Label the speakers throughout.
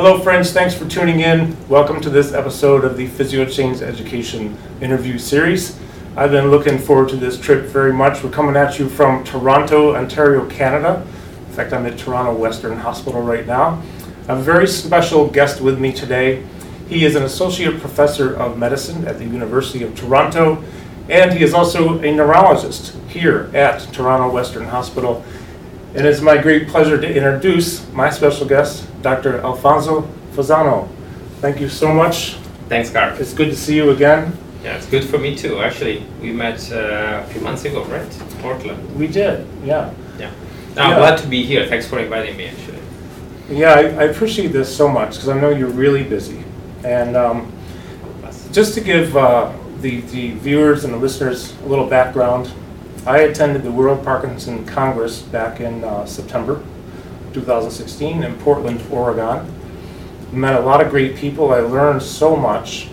Speaker 1: Hello, friends. Thanks for tuning in. Welcome to this episode of the Physio PhysioChange Education interview series. I've been looking forward to this trip very much. We're coming at you from Toronto, Ontario, Canada. In fact, I'm at Toronto Western Hospital right now. A very special guest with me today. He is an associate professor of medicine at the University of Toronto, and he is also a neurologist here at Toronto Western Hospital. It is my great pleasure to introduce my special guest, Dr. Alfonso Fasano. Thank you so much.
Speaker 2: Thanks, Carl.
Speaker 1: It's good to see you again.
Speaker 2: Yeah, it's good for me too. Actually, we met uh, a few months ago, right? Portland.
Speaker 1: We did, yeah.
Speaker 2: Yeah. No, I'm
Speaker 1: Yeah.
Speaker 2: glad to be here. Thanks for inviting me, actually.
Speaker 1: Yeah, I, I appreciate this so much because I know you're really busy. And um, just to give uh, the, the viewers and the listeners a little background, I attended the World Parkinson Congress back in uh, September 2016 in Portland, Oregon. Met a lot of great people. I learned so much.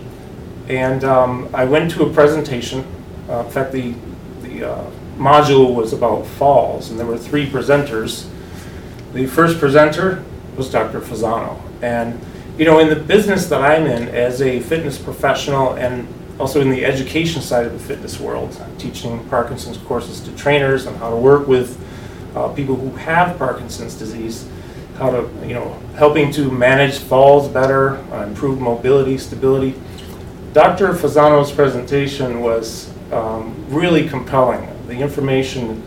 Speaker 1: And um, I went to a presentation. Uh, in fact, the, the uh, module was about falls, and there were three presenters. The first presenter was Dr. Fasano. And, you know, in the business that I'm in as a fitness professional and also in the education side of the fitness world, teaching Parkinson's courses to trainers on how to work with uh, people who have Parkinson's disease, how to, you know, helping to manage falls better, uh, improve mobility, stability. Dr. Fasano's presentation was um, really compelling. The information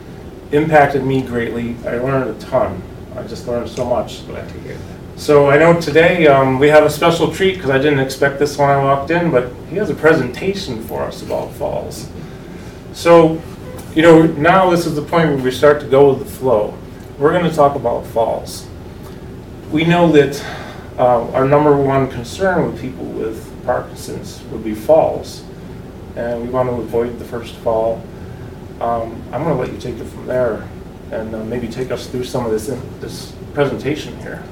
Speaker 1: impacted me greatly. I learned a ton. I just learned so much.
Speaker 2: Glad to hear.
Speaker 1: So I know today um, we have a special treat because I didn't expect this when I walked in, but he has a presentation for us about falls. So, you know, now this is the point where we start to go with the flow. We're going to talk about falls. We know that uh, our number one concern with people with Parkinson's would be falls, and we want to avoid the first fall. Um, I'm going to let you take it from there and uh, maybe take us through some of this this presentation here.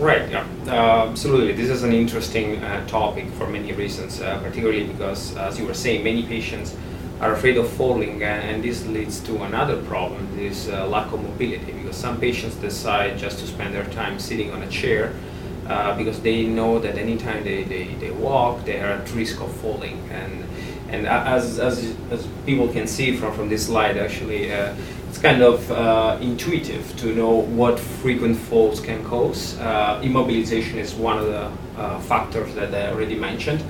Speaker 2: Right, yeah, uh, absolutely. This is an interesting uh, topic for many reasons, uh, particularly because, as you were saying, many patients are afraid of falling, and, and this leads to another problem this uh, lack of mobility. Because some patients decide just to spend their time sitting on a chair uh, because they know that anytime they, they, they walk, they are at risk of falling. And, and as, as, as people can see from, from this slide, actually, uh, it's kind of uh, intuitive to know what frequent falls can cause. Uh, immobilization is one of the uh, factors that I already mentioned,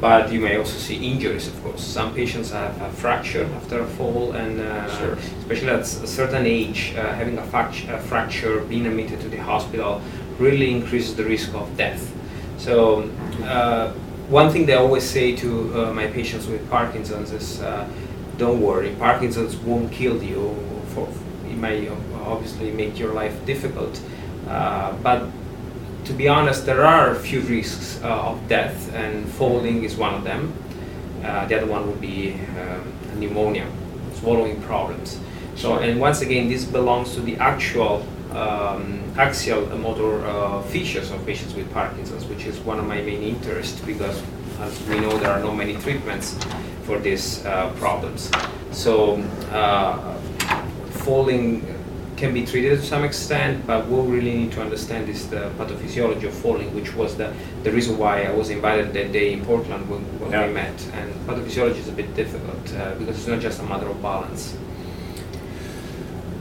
Speaker 2: but you may also see injuries, of course. Some patients have a fracture after a fall, and uh,
Speaker 1: Sure.
Speaker 2: especially at a certain age, uh, having a, fact- a fracture, being admitted to the hospital, really increases the risk of death. So, uh, one thing they always say to uh, my patients with Parkinson's is, uh, "Don't worry, Parkinson's won't kill you. For, it may obviously make your life difficult, uh, but to be honest, there are a few risks uh, of death, and falling is one of them. Uh, the other one would be um, pneumonia, swallowing problems. So, and once again, this belongs to the actual um, axial motor uh, features of patients with Parkinson's, which is one of my main interests because, as we know, there are not many treatments for these uh, problems. So, uh, falling can be treated to some extent, but what we really need to understand is the pathophysiology of falling, which was the, the reason why I was invited that day in Portland when, when
Speaker 1: Yeah.
Speaker 2: we met. And pathophysiology is a bit difficult uh, because it's not just a matter of balance.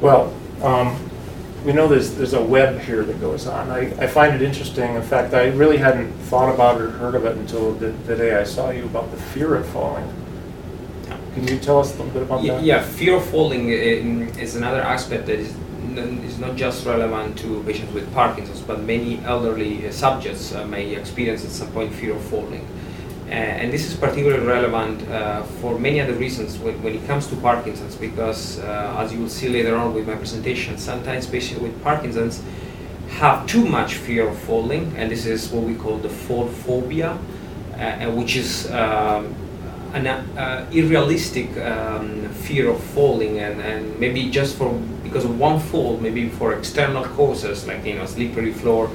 Speaker 1: Well, um, we know there's, there's a web here that goes on. I, I find it interesting. In fact, I really hadn't thought about it or heard of it until the, the day I saw you about the fear of falling. Can you tell us a little bit about
Speaker 2: Y-
Speaker 1: that?
Speaker 2: Yeah, fear of falling uh, is another aspect that is, is not just relevant to patients with Parkinson's, but many elderly uh, subjects uh, may experience at some point fear of falling. And this is particularly relevant for many other reasons when, when it comes to Parkinson's, because as you will see later on with my presentation, sometimes patients with Parkinson's have too much fear of falling, and this is what we call the fall phobia, uh, which is um, an uh, unrealistic um, fear of falling, and, and maybe just for because of one fall, maybe for external causes like you know slippery floor,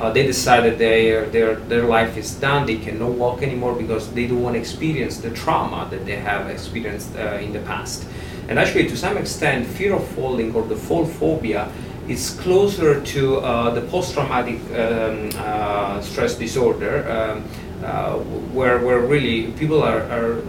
Speaker 2: uh, they decided their their their life is done. They cannot walk anymore because they don't want to experience the trauma that they have experienced uh, in the past. And actually, to some extent, fear of falling or the fall phobia is closer to uh, the post-traumatic um, uh, stress disorder, um, uh, where, where really people are, are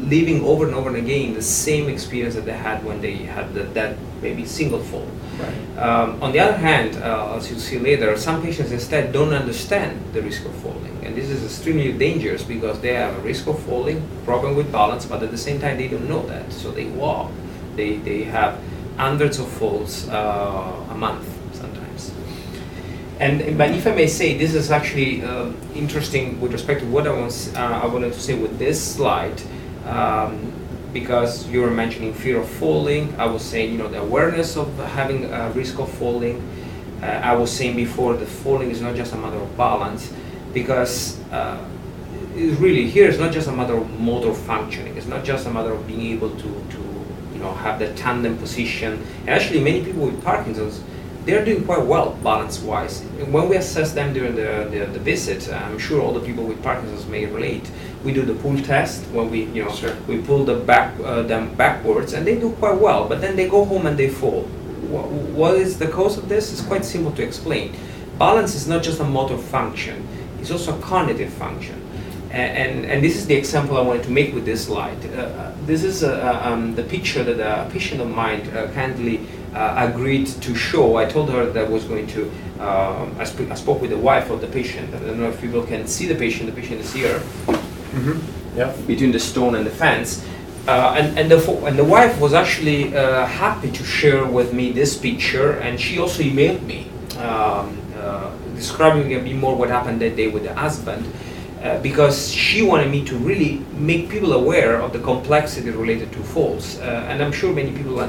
Speaker 2: living over and over and again the same experience that they had when they had the, that maybe single fall.
Speaker 1: Right.
Speaker 2: Um, on the other hand, uh, as you'll see later, some patients instead don't understand the risk of falling. And this is extremely dangerous because they have a risk of falling, problem with balance, but at the same time they don't know that. So they walk, they, they have hundreds of falls uh, a month. And but if I may say, this is actually uh, interesting with respect to what I, was, uh, I wanted to say with this slide. Um, because you were mentioning fear of falling, I was saying, you know, the awareness of having a risk of falling. Uh, I was saying before the falling is not just a matter of balance, because uh, really here it's not just a matter of motor functioning. It's not just a matter of being able to, to you know, have the tandem position. And actually, many people with Parkinson's, they're doing quite well balance-wise. When we assess them during the, the, the visit, I'm sure all the people with Parkinson's may relate we do the pull test when we you know
Speaker 1: Sure.
Speaker 2: we pull the back uh, them backwards and they do quite well but then they go home and they fall Wha what is the cause of this it's quite simple to explain balance is not just a motor function it's also a cognitive function and, and, and this is the example I wanted to make with this slide. Uh, this is uh, um, the picture that a patient of mine uh, kindly uh, agreed to show. I told her that I was going to, um, I, sp I spoke with the wife of the patient. I don't know if people can see the patient, the patient is here
Speaker 1: Mm-hmm. Yep.
Speaker 2: between the stone and the fence. Uh, and, and, the, fo- and the wife was actually uh, happy to share with me this picture, and she also emailed me um, uh, describing a bit more what happened that day with the husband. Uh, because she wanted me to really make people aware of the complexity related to falls, uh, and I'm sure many people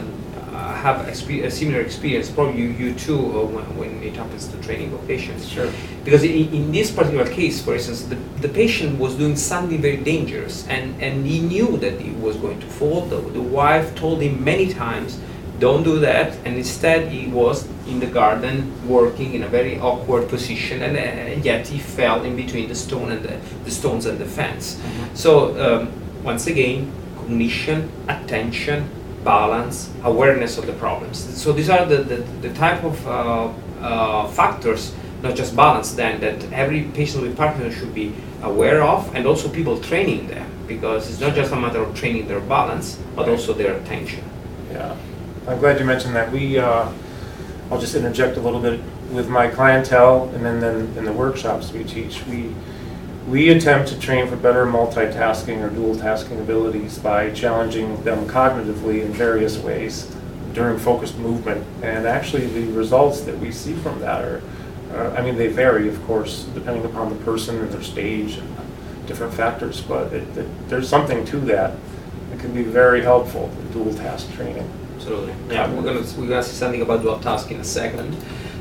Speaker 2: uh, have a similar experience. Probably you, you too, uh, when, when it happens to training of patients.
Speaker 1: Sure.
Speaker 2: Because in, in this particular case, for instance, the, the patient was doing something very dangerous and, and he knew that he was going to fall. The, the wife told him many times, don't do that. And instead, he was in the garden working in a very awkward position and uh, yet he fell in between the stone and the, the stones and the fence. So, um, once again, cognition, attention, balance, awareness of the problems. So these are the, the, the type of uh, uh, factors, not just balance, then that every patient with Parkinson's should be aware of, and also people training them, because it's not just a matter of training their balance, but also their attention.
Speaker 1: Yeah, I'm glad you mentioned that. We, uh, I'll just interject a little bit with my clientele and then, then in the workshops we teach. We, we attempt to train for better multitasking or dual tasking abilities by challenging them cognitively in various ways during focused movement. And actually, the results that we see from that are, uh, I mean, they vary, of course, depending upon the person and their stage and different factors, but it, it, there's something to that. It can be very helpful, dual task training.
Speaker 2: Absolutely. Yeah, we're gonna we're gonna see something about dual task in a second.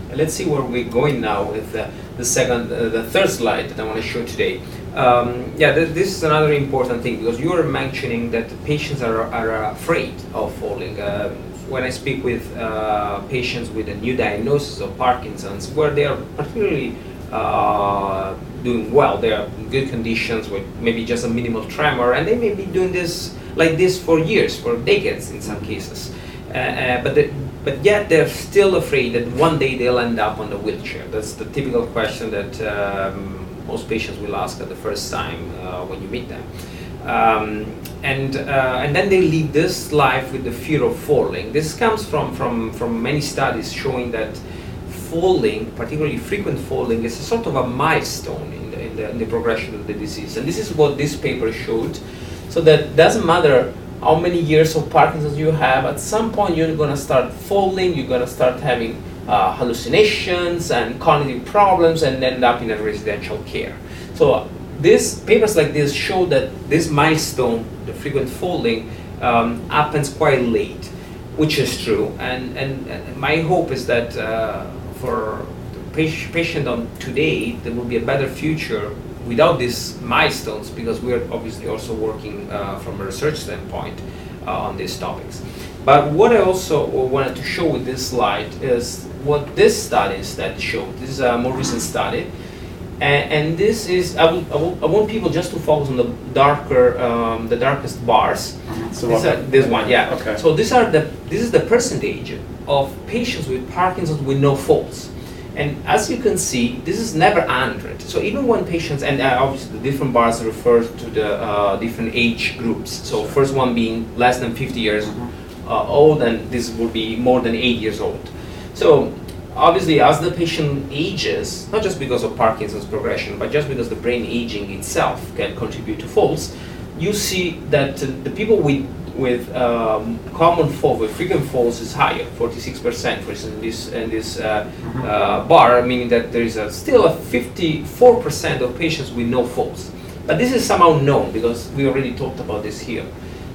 Speaker 2: And let's see where we're going now with uh, the second, uh, the third slide that I want to show today. Um, yeah, th- this is another important thing because you were mentioning that patients are, are afraid of falling. Um when I speak with uh, patients with a new diagnosis of Parkinson's, where they are particularly uh, doing well, they are in good conditions with maybe just a minimal tremor, and they may be doing this like this for years, for decades in some cases. Uh, uh, but the, but yet they're still afraid that one day they'll end up on the wheelchair. That's the typical question that um, most patients will ask at the first time uh, when you meet them. Um, and uh, and then they lead this life with the fear of falling. This comes from from from many studies showing that falling, particularly frequent falling, is a sort of a milestone in the, in the, in the progression of the disease. And this is what this paper showed. So that doesn't matter how many years of Parkinson's you have, at some point you're gonna start falling, you're gonna start having uh, hallucinations and cognitive problems and end up in a residential care. So this papers like this show that this milestone, the frequent falling, um, happens quite late, which is true. And, and, and my hope is that uh, for patient on today, there will be a better future without these milestones because we're obviously also working uh, from a research standpoint uh, on these topics. But what I also wanted to show with this slide is what this studies that showed. This is a more recent study. And, and this is, I, will, I, will, I want people just to focus on the darker, um, the darkest bars.
Speaker 1: So
Speaker 2: These
Speaker 1: what-
Speaker 2: are- this one, yeah.
Speaker 1: Okay.
Speaker 2: So these are the, this is the percentage of patients with Parkinson's with no falls. And as you can see, this is never 100. So even when patients, and uh, obviously the different bars refer to the uh, different age groups. So first one being less than 50 years uh, old, and this will be more than 8 years old. So obviously as the patient ages, not just because of Parkinson's progression, but just because the brain aging itself can contribute to falls, you see that the people with with um, common fall, with frequent falls is higher, 46% for instance in this, in this uh, uh, bar, meaning that there is a, still a 54% of patients with no falls. But this is somehow known because we already talked about this here.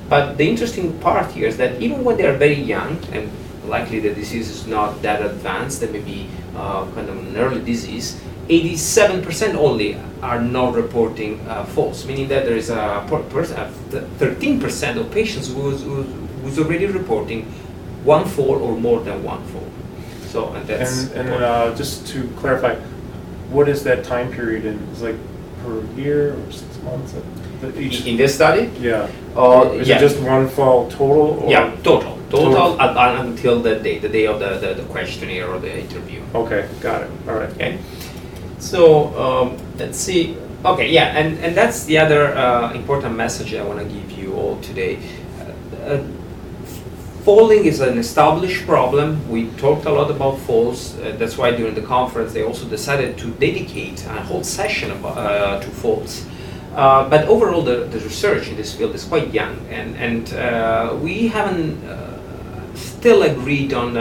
Speaker 2: But the interesting part here is that even when they are very young, and likely the disease is not that advanced, there may be uh, kind of an early disease, 87% only are not reporting uh, falls, meaning that there is a 13% of patients who's, who's already reporting one fall or more than one fall. So, and that's.
Speaker 1: And, and uh, just to clarify, what is that time period in? Is like per year or six months?
Speaker 2: Each, in this study?
Speaker 1: Yeah. Uh, is
Speaker 2: yeah.
Speaker 1: it just one fall total?
Speaker 2: Or? Yeah, total. Total, total. until the day, the day of the, the, the questionnaire or the interview.
Speaker 1: Okay, got it. All right.
Speaker 2: Okay. So um, let's see. Okay, yeah, and, and that's the other uh, important message I want to give you all today. Uh, uh, falling is an established problem. We talked a lot about falls. Uh, that's why during the conference they also decided to dedicate a whole session about, uh, to falls. Uh, but overall, the, the research in this field is quite young, and, and we haven't still agreed on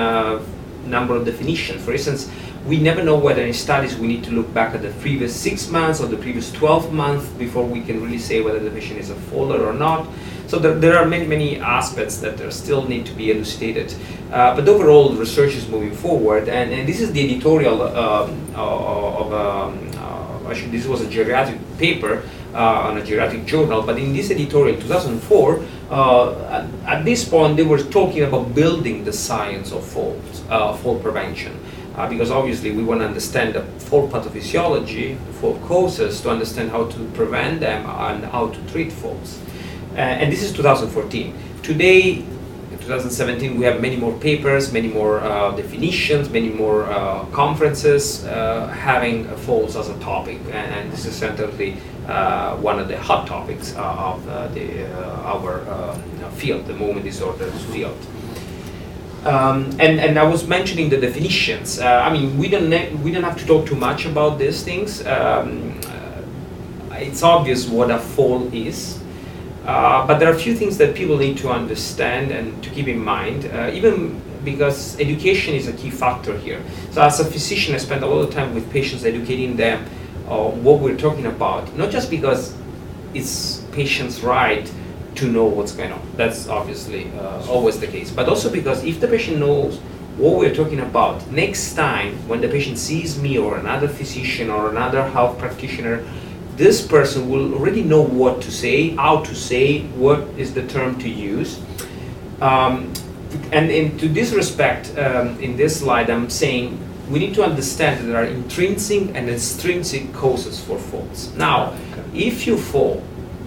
Speaker 2: number of definitions. For instance, we never know whether in studies we need to look back at the previous six months or the previous 12 months before we can really say whether the patient is a faller or not. So there, there are many, many aspects that still need to be elucidated. Uh, but overall, research is moving forward, and, and this is the editorial um, of, um, uh, actually this was a geriatric paper uh, on a geriatric journal, but in this editorial in 2004, uh, at, at, this point they were talking about building the science of fall, uh, fall prevention uh, because obviously we want to understand the full pathophysiology, the causes, to understand how to prevent them and how to treat falls. Uh, and this is 2014. Today, in 2017, we have many more papers, many more uh, definitions, many more uh, conferences uh, having falls as a topic, and, and this is certainly uh, one of the hot topics of the, our field, the movement disorders field. Um, and, and I was mentioning the definitions. Uh, I mean, we don't we don't have to talk too much about these things. Um, uh, it's obvious what a fall is, uh, but there are a few things that people need to understand and to keep in mind. Uh, even because education is a key factor here. So as a physician, I spend a lot of time with patients educating them on what we're talking about. Not just because it's patients' right to know what's going on. That's obviously uh, always the case. But also because if the patient knows what we're talking about, next time when the patient sees me or another physician or another health practitioner, this person will already know what to say, how to say, what is the term to use. Um, and in, to this respect, um, in this slide, I'm saying we need to understand that there are intrinsic and extrinsic causes for falls. Now, okay. if you fall,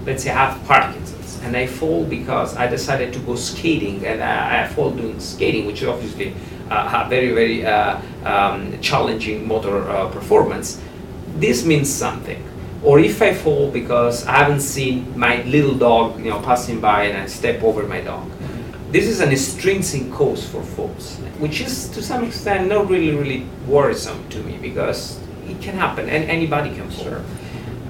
Speaker 2: let's say I have Parkinson's, and I fall because I decided to go skating, and I, I fall doing skating, which is obviously uh, a very, very uh, um, challenging motor uh, performance. This means something. Or if I fall because I haven't seen my little dog, you know, passing by, and I step over my dog. This is an extrinsic cause for falls, which is to some extent not really, really worrisome to me because it can happen, and anybody can fall. Sure.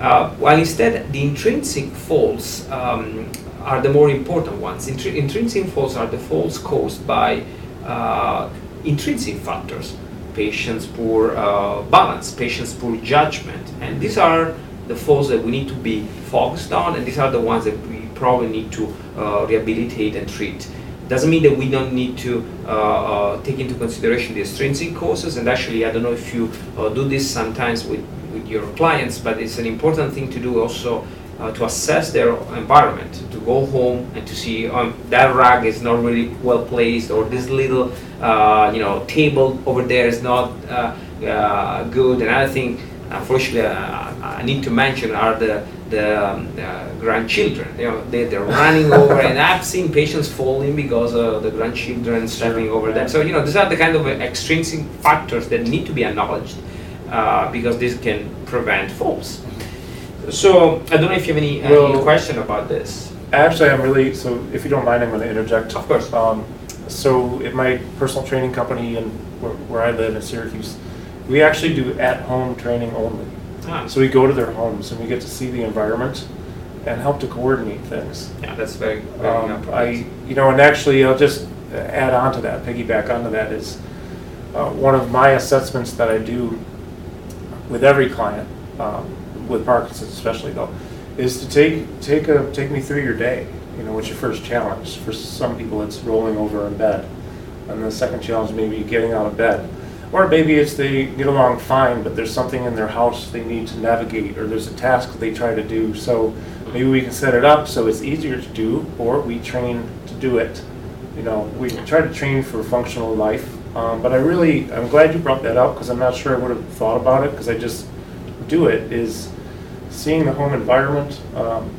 Speaker 2: Uh, while instead the intrinsic falls um, are the more important ones. Intr intrinsic falls are the falls caused by uh, intrinsic factors, patients' poor uh, balance, patients' poor judgment, and these are the falls that we need to be focused on, and these are the ones that we probably need to uh, rehabilitate and treat. Doesn't mean that we don't need to uh, uh, take into consideration the extrinsic causes, and actually, I don't know if you uh, do this sometimes with with your clients, but it's an important thing to do also uh, to assess their environment, to go home and to see um, that rug is not really well placed, or this little uh, you know table over there is not uh, good. Another thing, unfortunately, I need to mention are the the, um, grandchildren. You know, they, they're running over, and I've seen patients falling because of the grandchildren stepping over them. So, you know, these are the kind of extrinsic factors that need to be acknowledged uh, because this can prevent falls. So, I don't know if you have any, well, any question about this.
Speaker 1: Actually, I'm really, so if you don't mind, I'm going to interject.
Speaker 2: Of course.
Speaker 1: Um, so, in my personal training company and where, where I live in Syracuse, we actually do at-home training only. So we go to their homes and we get to see the environment and help to coordinate things.
Speaker 2: Yeah, that's very, very
Speaker 1: um, I, you know, and actually, I'll just add on to that, piggyback onto that is uh, one of my assessments that I do with every client, um, with Parkinson's especially though, is to take take a take me through your day. You know, what's your first challenge? For some people, it's rolling over in bed, and the second challenge maybe getting out of bed. Or maybe it's they get along fine, but there's something in their house they need to navigate, or there's a task they try to do. So maybe we can set it up so it's easier to do, or we train to do it. You know, we try to train for functional life. Um, but I really, I'm glad you brought that up because I'm not sure I would have thought about it because I just do it. Is seeing the home environment. Um,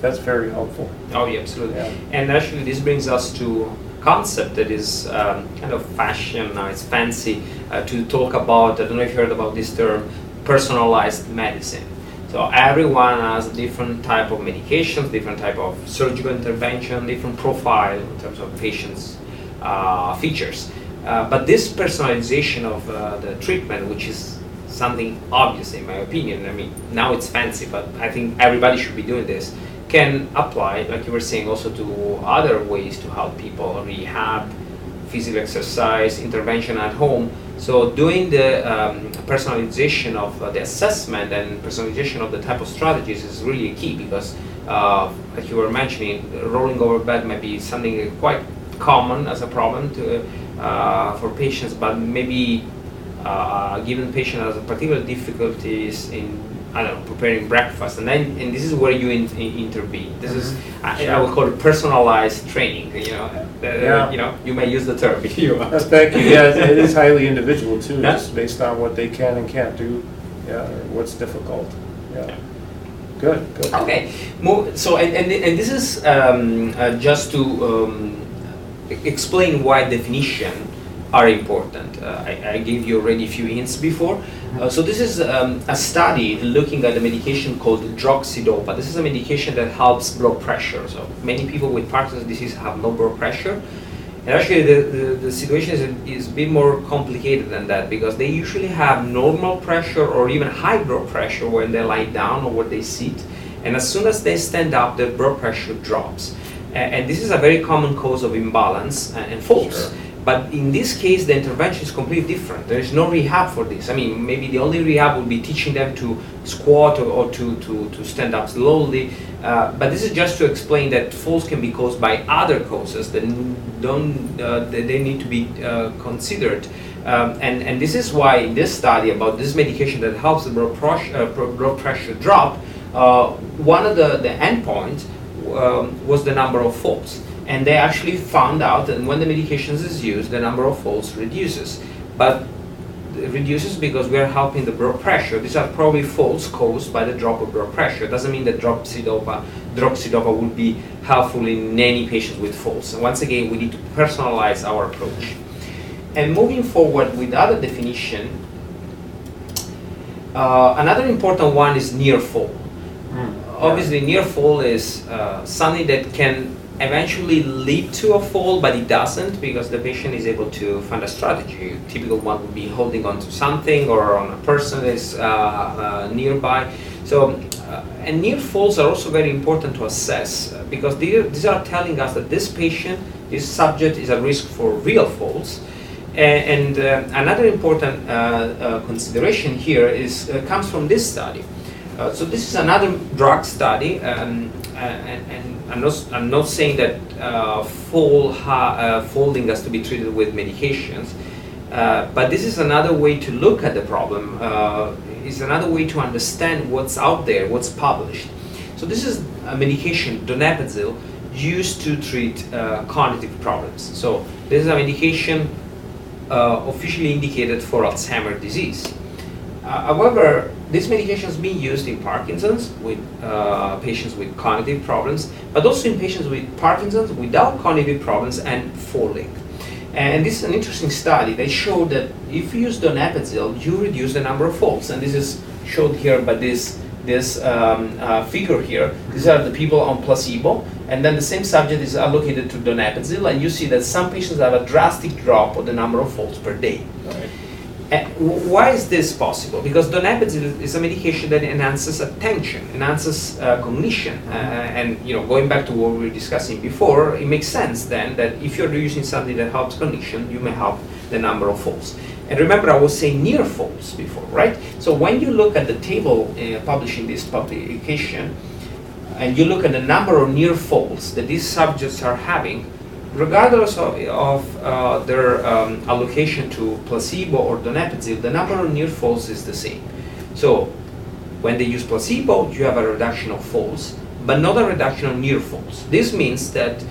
Speaker 1: that's very helpful.
Speaker 2: Oh, yeah, absolutely. Yeah. And actually, this brings us to concept that is um, kind of fashion now, it's fancy uh, to talk about, I don't know if you heard about this term, personalized medicine. So everyone has different type of medications, different type of surgical intervention, different profile in terms of patients' uh, features. Uh, but this personalization of uh, the treatment, which is something obvious in my opinion, I mean, now it's fancy, but I think everybody should be doing this can apply, like you were saying, also to other ways to help people rehab, physical exercise, intervention at home. So doing the um, personalization of uh, the assessment and personalization of the type of strategies is really key because, uh, like you were mentioning, rolling over bed might be something quite common as a problem to, uh, for patients, but maybe uh, given patient has particular difficulties in I don't know, preparing breakfast, and then and this is where you in, in, intervene. This is mm-hmm. I, I, would call it personalized training. You know, uh, yeah. you know, you may use the term if you want.
Speaker 1: Thank you. Yeah, it is highly individual too, yeah. just based on what they can and can't do. Yeah, or what's difficult. Yeah. yeah. Good, good.
Speaker 2: Okay, so and, and, and this is um, uh, just to um, explain why definition are important. Uh, I, I, gave you already a few hints before. Uh, so this is um, a study looking at a medication called droxidopa. This is a medication that helps blood pressure. So many people with Parkinson's disease have low blood pressure. And actually the, the, the situation is, is a bit more complicated than that because they usually have normal pressure or even high blood pressure when they lie down or when they sit. And as soon as they stand up, their blood pressure drops. And, and this is a very common cause of imbalance and, and falls. Sure. But in this case, the intervention is completely different. There is no rehab for this. I mean, maybe the only rehab would be teaching them to squat or, or to, to, to stand up slowly. Uh, but this is just to explain that falls can be caused by other causes that don't uh, that they need to be uh, considered. Um, and, and this is why in this study about this medication that helps the blood, pressure, uh, blood pressure drop, uh, one of the, the endpoints um, was the number of falls and they actually found out that when the medications is used, the number of falls reduces. But it reduces because we are helping the blood pressure. These are probably falls caused by the drop of blood pressure. It doesn't mean that droxidopa, droxidopa would be helpful in any patient with falls. And once again, we need to personalize our approach. And moving forward with other definition, uh, another important one is near fall. Mm, Obviously, near fall is uh, something that can eventually lead to a fall, but it doesn't because the patient is able to find a strategy. A typical one would be holding on to something or on a person that is uh, uh, nearby. So, uh, and near falls are also very important to assess uh, because these are telling us that this patient, this subject, is at risk for real falls. And, uh, another important uh, consideration here is comes from this study. so this is another drug study, um, and, and I'm not, I'm not saying that uh, fall ha, uh, folding has to be treated with medications, uh, but this is another way to look at the problem. Uh, it's another way to understand what's out there, what's published. So this is a medication, donepezil, used to treat uh, cognitive problems. So this is a medication uh, officially indicated for Alzheimer's disease. Uh, however, this medication is being used in Parkinson's with uh, patients with cognitive problems, but also in patients with Parkinson's without cognitive problems and falling. And this is an interesting study. They showed that if you use donepezil, you reduce the number of falls. And this is showed here by this this um, uh, figure here. These are the people on placebo, and then the same subject is allocated to donepezil, and you see that some patients have a drastic drop of the number of falls per day.
Speaker 1: Right.
Speaker 2: W- why is this possible? Because donepezil is a medication that enhances attention, enhances uh, cognition, uh, and you know, going back to what we were discussing before, it makes sense then that if you're using something that helps cognition, you may help the number of falls. And remember, I was saying near falls before, right? So when you look at the table uh, published in this publication, and you look at the number of near falls that these subjects are having, regardless of, of uh, their um, allocation to placebo or donepezil, the number of near falls is the same. So when they use placebo, you have a reduction of falls, but not a reduction of near falls. This means that,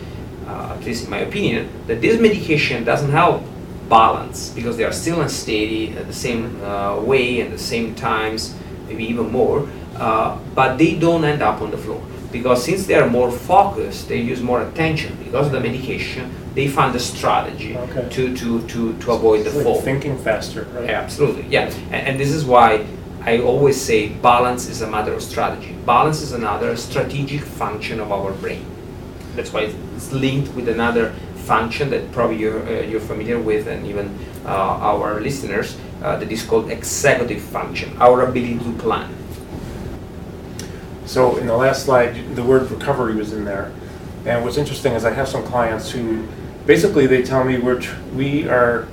Speaker 2: uh, at least in my opinion, that this medication doesn't help balance because they are still unsteady at the same uh, way and the same times, maybe even more, uh, but they don't end up on the floor because since they are more focused, they use more attention because of the medication. They find a strategy
Speaker 1: Okay.
Speaker 2: to, to, to, to avoid the
Speaker 1: like
Speaker 2: fall.
Speaker 1: Thinking faster, right?
Speaker 2: Yeah, absolutely, yeah. And, and this is why I always say balance is a matter of strategy. Balance is another strategic function of our brain. That's why it's linked with another function that probably you're, uh, you're familiar with, and even uh, our listeners, uh, that is called executive function, our ability to plan.
Speaker 1: So in the last slide, the word recovery was in there. And what's interesting is I have some clients who, basically they tell me we're, tr- we are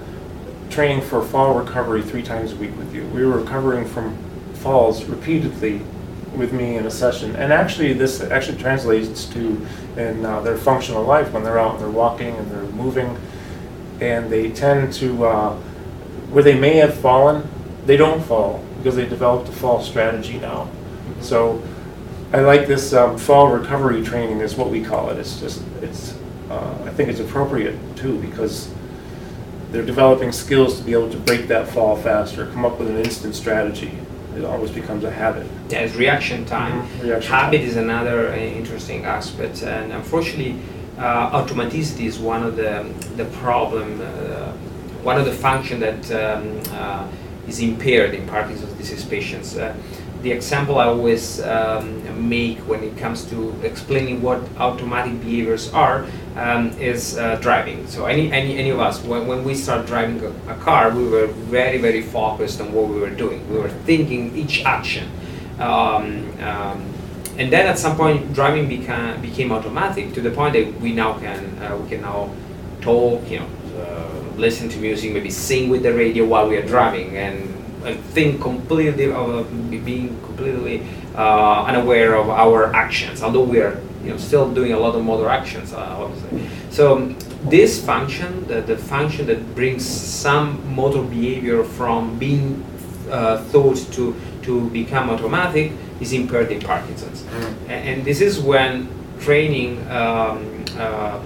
Speaker 1: training for fall recovery three times a week with you. We were recovering from falls repeatedly with me in a session. And actually, this actually translates to in uh, their functional life when they're out and they're walking and they're moving. And they tend to, uh, where they may have fallen, they don't fall because they developed a fall strategy now. So I like this um, fall recovery training is what we call it. It's just, it's, uh, I think it's appropriate too because they're developing skills to be able to break that fall faster, come up with an instant strategy. It always becomes a habit.
Speaker 2: Yeah, it's reaction time.
Speaker 1: Mhm, reaction
Speaker 2: Habit
Speaker 1: time.
Speaker 2: is another uh, interesting aspect, and unfortunately, uh, automaticity is one of the the problem, uh, one of the function that um, uh, is impaired in Parkinson's disease patients. Uh, the example I always um, make when it comes to explaining what automatic behaviors are um, is uh, driving. So any, any, any of us, when, when we start driving a, a car, we were very, very focused on what we were doing. We were thinking each action. Um, um, and then at some point, driving became, became automatic to the point that we now can, uh, we can now talk, you know, uh, listen to music, maybe sing with the radio while we are driving, and I think completely of uh, being completely uh, unaware of our actions, although we are you know still doing a lot of motor actions, uh, obviously. So this function, the, the function that brings some motor behavior from being uh, thought to to become automatic, is impaired in Parkinson's,
Speaker 1: Mm.
Speaker 2: A- and this is when training. Um, uh,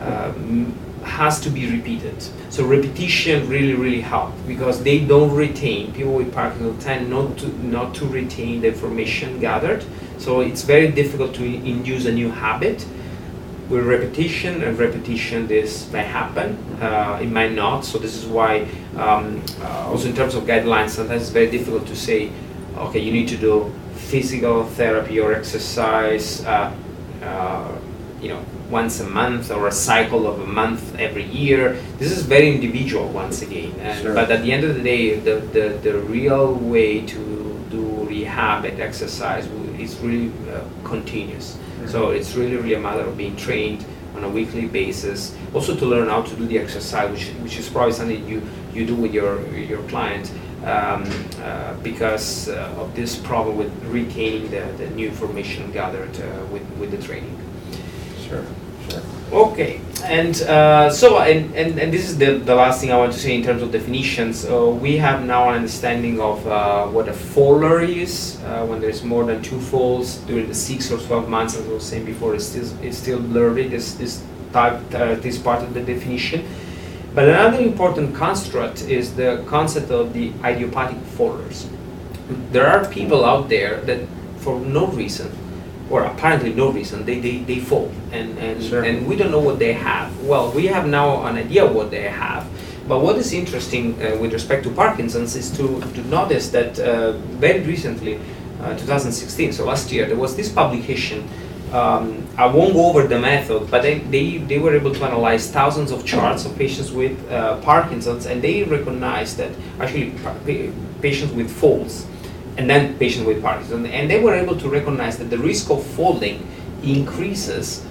Speaker 2: um, has to be repeated. So repetition really, really helps because they don't retain. People with Parkinson's tend not to not to retain the information gathered. So it's very difficult to induce a new habit. With repetition and repetition, this may happen. Uh, it might not. So this is why, um, uh, also in terms of guidelines, sometimes it's very difficult to say, okay, you need to do physical therapy or exercise. Uh, uh, you know, once a month or a cycle of a month every year. This is very individual once again. And,
Speaker 1: Sure.
Speaker 2: But at the end of the day, the, the, the real way to do rehab and exercise is really uh, continuous. So it's really, really a matter of being trained on a weekly basis. Also to learn how to do the exercise, which, which is probably something you, you do with your, your client. Um, uh, because uh, of this problem with retaining the, the new information gathered uh, with, with the training.
Speaker 1: Sure.
Speaker 2: Okay, and uh, so and, and, and this is the, the last thing I want to say in terms of definitions. Uh, we have now an understanding of uh, what a faller is uh, when there's more than two falls during the six or twelve months. As I was saying before, it's still it's still blurry. This this type uh, this part of the definition. But another important construct is the concept of the idiopathic fallers. there are people out there that for no reason or apparently no reason. They, they, they fall. And, and,
Speaker 1: Sure.
Speaker 2: and we don't know what they have. Well we have now an idea what they have. But what is interesting uh, with respect to parkinson's is to, to notice that uh, very recently uh, 2016 so last year there was this publication um, I won't go over the method, but they, they, they were able to analyze thousands of charts of patients with uh, Parkinson's, and they recognized that actually pa- pa- patients with falls, and then patient with Parkinson, and they were able to recognize that the risk of falling increases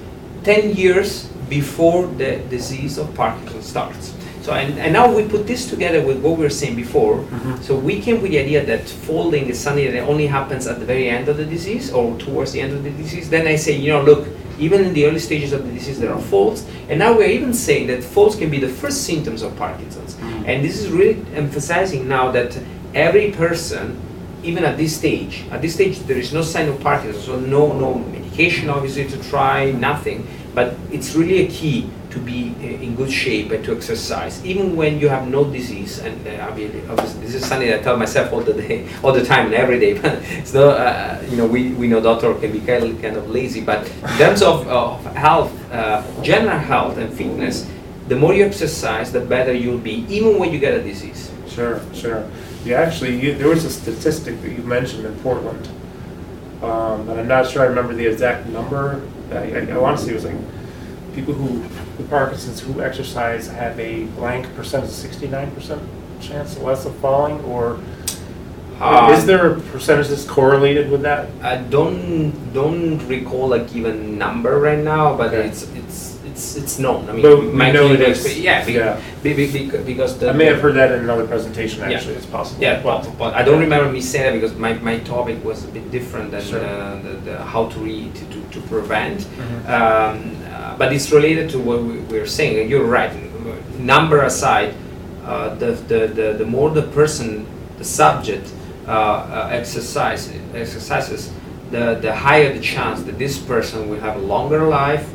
Speaker 2: 10 years before the disease of Parkinson starts. So, and, and now we put this together with what we were saying before.
Speaker 1: Mhm.
Speaker 2: So we came with the idea that falling is something that only happens at the very end of the disease or towards the end of the disease. Then I say, you know, look, even in the early stages of the disease, there are falls. And now we're even saying that falls can be the first symptoms of Parkinson's. And this is really emphasizing now that every person, even at this stage, at this stage there is no sign of Parkinson's, so no no medication obviously to try, nothing. But it's really a key to be uh, in good shape and to exercise, even when you have no disease. And uh, I mean, this is something I tell myself all the day, all the time, and every day. But it's not, uh, you know, we, we know doctor can be kind of, kind of lazy, but in terms of, of health, uh, general health and fitness, the more you exercise, the better you'll be, even when you get a disease.
Speaker 1: Sure, sure. Yeah, actually, you, there was a statistic that you mentioned in Portland, um, and I'm not sure I remember the exact number. I, I, I want to say it was like people who with Parkinson's who exercise have a blank percentage, sixty-nine percent chance less of falling, or
Speaker 2: Um,
Speaker 1: is there a percentage that's correlated with that?
Speaker 2: I don't don't recall a given number right now, but
Speaker 1: Okay.
Speaker 2: it's it's it's it's known. I mean,
Speaker 1: But we know it
Speaker 2: clinical Yeah,
Speaker 1: Yeah.
Speaker 2: be- be- be- because the
Speaker 1: I may have heard that in another presentation.
Speaker 2: Yeah.
Speaker 1: Actually, it's possible.
Speaker 2: Yeah, but, but I don't remember me saying that because my, my topic was a bit different than
Speaker 1: Sure.
Speaker 2: uh, the, the how to read to, to, to prevent.
Speaker 1: Mhm.
Speaker 2: Um, uh, but it's related to what we, we're saying, and you're right. Number aside, uh, the, the, the, the more the person, the subject, uh, uh, exercise, exercises, the, the higher the chance that this person will have a longer life,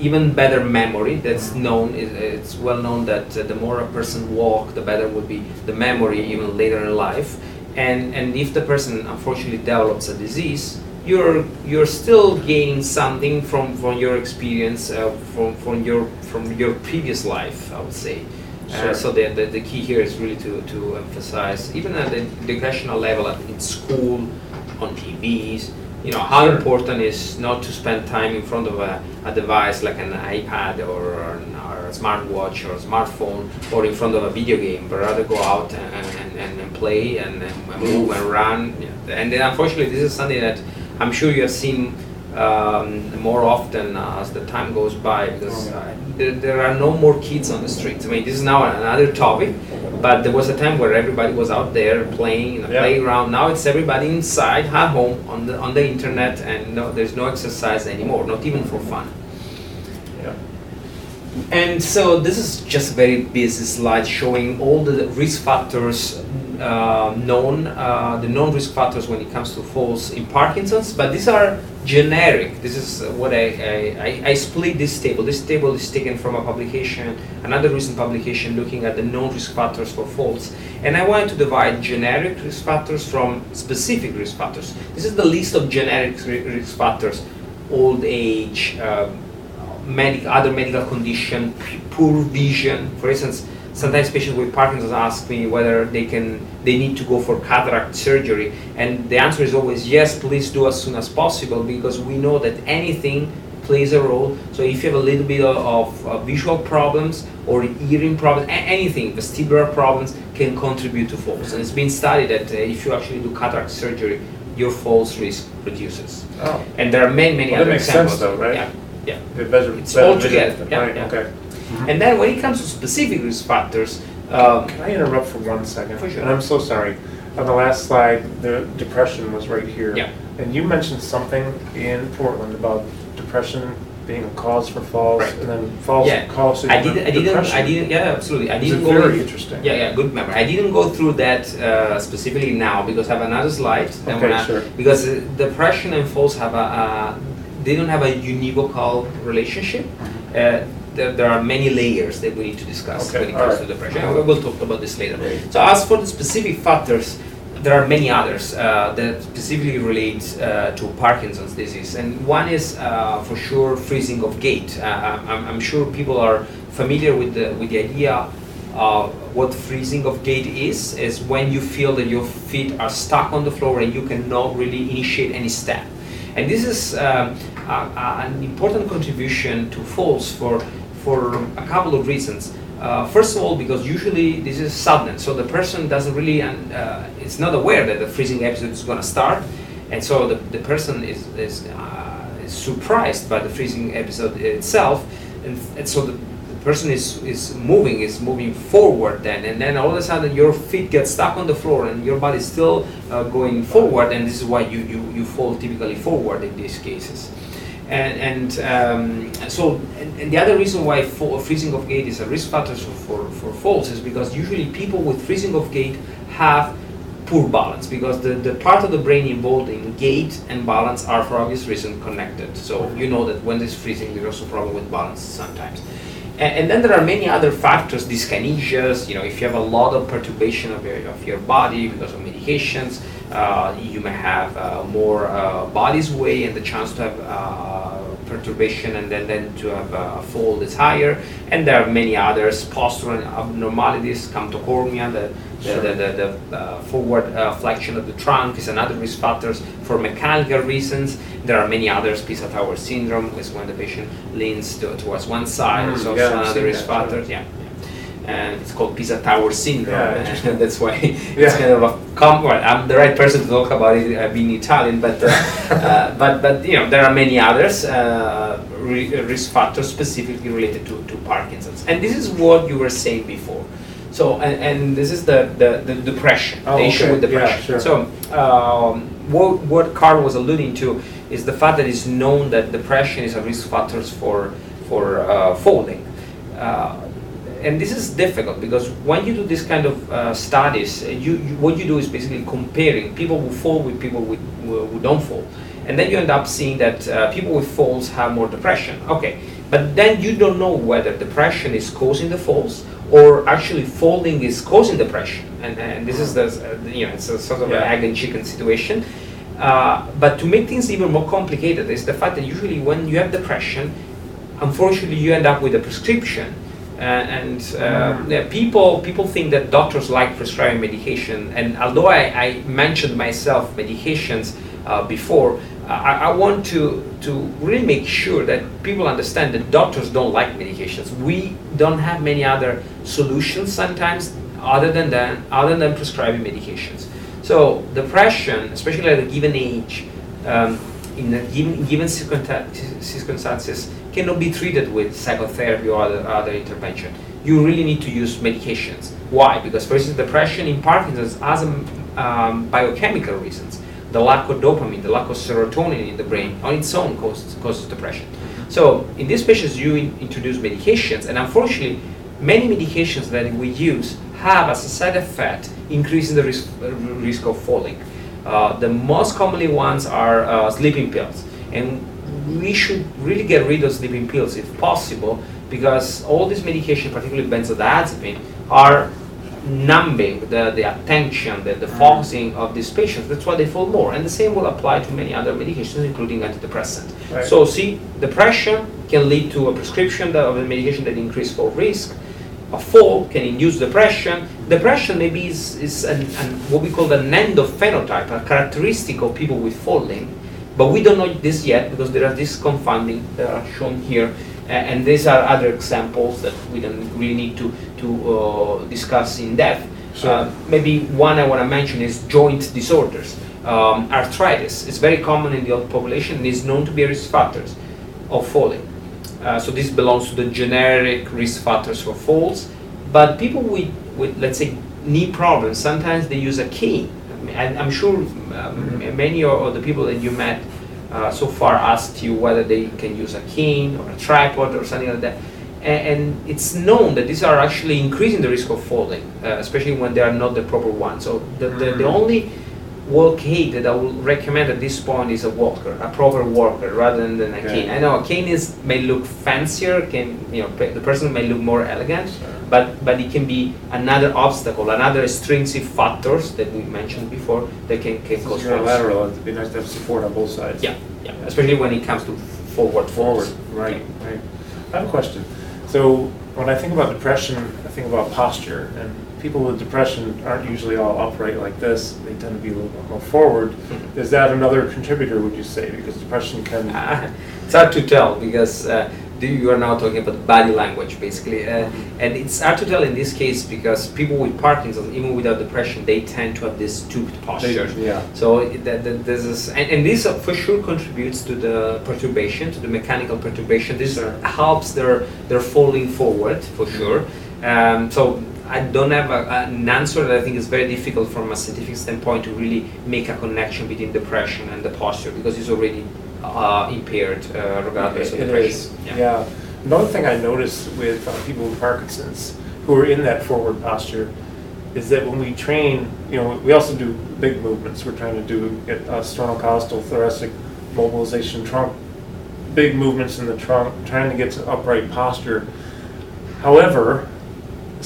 Speaker 2: even better memory. That's known. It's well known that uh, the more a person walk, the better would be the memory even later in life. And and if the person unfortunately develops a disease, you're you're still gaining something from from your experience uh, from from your from your previous life. I would say.
Speaker 1: Sure.
Speaker 2: Uh, so the, the, the key here is really to, to emphasize, even at the educational level, at, in school, on TVs, you know, how
Speaker 1: Sure.
Speaker 2: important is not to spend time in front of a, a device like an iPad or, an, or a smartwatch or a smartphone or in front of a video game, but rather go out and, and, and, play and, and move and run. Yeah. And then unfortunately, this is something that I'm sure you have seen um, more often as the time goes by because uh, there, there are no more kids on the streets. I mean, this is now another topic, but there was a time where everybody was out there playing in a
Speaker 1: Yeah.
Speaker 2: playground. Now it's everybody inside, at home, on the on the internet, and no, there's no exercise anymore, not even for fun.
Speaker 1: Yeah.
Speaker 2: And so this is just a very busy slide showing all the risk factors uh, known, uh, the known risk factors when it comes to falls in Parkinson's, but these are generic. This is what I, I, I, split this table. This table is taken from a publication, another recent publication looking at the known risk factors for falls. And I wanted to divide generic risk factors from specific risk factors. This is the list of generic risk factors, old age, um, medic, other medical condition, p- poor vision. For instance, sometimes patients with Parkinson's ask me whether they can, they need to go for cataract surgery, and the answer is always yes. Please do as soon as possible because we know that anything plays a role. So if you have a little bit of, of uh, visual problems or hearing problems, a- anything, vestibular problems can contribute to falls. And it's been studied that uh, if you actually do cataract surgery, your falls risk reduces.
Speaker 1: Oh.
Speaker 2: And there are many, many
Speaker 1: Well,
Speaker 2: other
Speaker 1: makes sense
Speaker 2: examples.
Speaker 1: though, right?
Speaker 2: Yeah, yeah.
Speaker 1: It better,
Speaker 2: It's
Speaker 1: better
Speaker 2: all together, yeah,
Speaker 1: Right,
Speaker 2: yeah.
Speaker 1: okay.
Speaker 2: And then when it comes to specific risk factors, um,
Speaker 1: Can I interrupt for one second?
Speaker 2: For sure.
Speaker 1: And I'm so sorry. On the last slide, the depression was right here.
Speaker 2: Yeah.
Speaker 1: And you mentioned something in Portland about depression being a cause for falls,
Speaker 2: Right.
Speaker 1: and then falls
Speaker 2: yeah,
Speaker 1: cause
Speaker 2: I didn't, I didn't,
Speaker 1: depression.
Speaker 2: I didn't, yeah, absolutely, I didn't go.
Speaker 1: very
Speaker 2: in-
Speaker 1: interesting.
Speaker 2: Yeah, yeah, good memory. I didn't go through that uh, specifically now because I have another slide.
Speaker 1: Okay,
Speaker 2: wanna-
Speaker 1: sure.
Speaker 2: Because uh, depression and falls have a, uh, they don't have a univocal relationship. Uh, there, there are many layers that we need to discuss
Speaker 1: Okay,
Speaker 2: when it comes
Speaker 1: alright.
Speaker 2: to depression. And we will talk about this later. So as for the specific factors, there are many others uh, that specifically relate uh, to Parkinson's disease, and one is uh, for sure freezing of gait. Uh, I'm, I'm, sure people are familiar with the with the idea of what freezing of gait is. Is when you feel that your feet are stuck on the floor and you cannot really initiate any step, and this is um, an important contribution to falls for for a couple of reasons. Uh, first of all, because usually this is sudden, so the person doesn't really, uh, it's not aware that the freezing episode is going to start, and so the, the person is, is, uh, is surprised by the freezing episode itself, and, and so the, person is, is moving, is moving forward then, and then all of a sudden your feet get stuck on the floor and your body is still uh, going forward, and this is why you, you, you fall typically forward in these cases. And, and um, so, and, and, the other reason why fall, freezing of gait is a risk factor for, for falls is because usually people with freezing of gait have poor balance because the, the part of the brain involved in gait and balance are for obvious reason connected. So you know that when there's freezing, there's also problem with balance sometimes. And, then there are many other factors, dyskinesias, you know, if you have a lot of perturbation of your, of your body because of medications, uh, you may have uh, more uh, body sway and the chance to have uh, perturbation and then, then to have a fold is higher. And there are many others, postural abnormalities, camptocormia, the, the, the, the, the uh, forward uh, flexion of the trunk is another risk factor for mechanical reasons. There are many others, Pisa-Tower syndrome is when the patient leans to, towards one side, mm, so yeah, another risk factor. Yeah and it's called Pisa Tower syndrome, yeah, and that's why yeah. it's kind of a com- well, I'm the right person to talk about it, uh, being Italian, but uh, uh, but but you know there are many others uh, re- risk factors specifically related to, to Parkinson's, and this is what you were saying before. So and, and this is the the, the depression, oh, the issue with depression. Yeah, sure. So um, what what Carl was alluding to is the fact that it's known that depression is a risk factor for for uh, falling. Uh, and this is difficult because when you do this kind of uh, studies, uh, you, you, what you do is basically comparing people who fall with people with, who, who don't fall, and then you end up seeing that uh, people with falls have more depression. Okay, but then you don't know whether depression is causing the falls or actually falling is causing depression, and, and this is the uh, you know it's a sort of yeah. an egg and chicken situation. Uh, but to make things even more complicated is the fact that usually when you have depression, unfortunately you end up with a prescription and uh, yeah, people people think that doctors like prescribing medication. And although I, I mentioned myself medications uh, before, I, I, want to to really make sure that people understand that doctors don't like medications. We don't have many other solutions sometimes other than that, other than prescribing medications. So depression, especially at a given age, um, in given, given circumstances, cannot be treated with psychotherapy or other, other intervention. You really need to use medications. Why? Because, for instance, depression in Parkinson's has um, biochemical reasons. The lack of dopamine, the lack of serotonin in the brain on its own causes, causes depression. So, in these patients, you in, introduce medications, and unfortunately, many medications that we use have as a side effect increasing the risk, uh, risk of falling. Uh, the most commonly ones are uh, sleeping pills. And we should really get rid of sleeping pills if possible because all these medications, particularly benzodiazepine, are numbing the, the attention, the, the mm. focusing of these patients. That's why they fall more. And the same will apply to many other medications, including antidepressant. Right. So, see, depression can lead to a prescription of a medication that increase fall risk. A fall can induce depression. Depression maybe is, is an, an, what we call an endophenotype, a characteristic of people with falling but we don't know this yet because there are these confounding that are shown here. and these are other examples that we don't really need to, to uh, discuss in depth. Sure. Uh, maybe one I want to mention is joint disorders. Um, arthritis is very common in the old population and is known to be a risk factor of falling. Uh, so this belongs to the generic risk factors for falls. But people with, with let's say, knee problems, sometimes they use a cane and I'm sure um, many of the people that you met uh, so far asked you whether they can use a cane or a tripod or something like that. And, and it's known that these are actually increasing the risk of falling, uh, especially when they are not the proper ones. So the, the, the only walk aid that I would recommend at this point is a walker, a proper walker, rather than a cane. I know a cane is may look fancier, can you know pe- the person may look more elegant, but but it can be another obstacle, another extrinsic factors that we mentioned before that can can cause
Speaker 1: you're
Speaker 2: problems.
Speaker 1: lateral, it'd be nice to have support on both sides.
Speaker 2: Yeah, yeah, especially when it comes to forward
Speaker 1: Forward, right, right. I have a question. So when I think about depression, I think about posture, and people with depression aren't usually all upright like this. They tend to be a little bit more forward.
Speaker 2: Mhm.
Speaker 1: Is that another contributor, would you say? Because depression can,
Speaker 2: Ah, it's hard to tell because uh, you are now talking about body language basically, uh, and it's hard to tell in this case because people with Parkinson's, even without depression, they tend to have this stooped
Speaker 1: they-
Speaker 2: posture.
Speaker 1: yeah.
Speaker 2: So that, that this is, and, and this uh, for sure contributes to the perturbation, to the mechanical perturbation. This
Speaker 1: Sure.
Speaker 2: helps their their falling forward for sure. Um, so I don't have a, an answer that I think is very difficult from a scientific standpoint to really make a connection between depression and the posture because it's already uh, impaired uh, regardless of
Speaker 1: It
Speaker 2: depression.
Speaker 1: is, yeah. Another thing I noticed with uh, people with Parkinson's who are in that forward posture is that when we train, you know, we also do big movements. We're trying to do get, uh, sternocostal thoracic mobilization trunk, big movements in the trunk, trying to get to upright posture. However,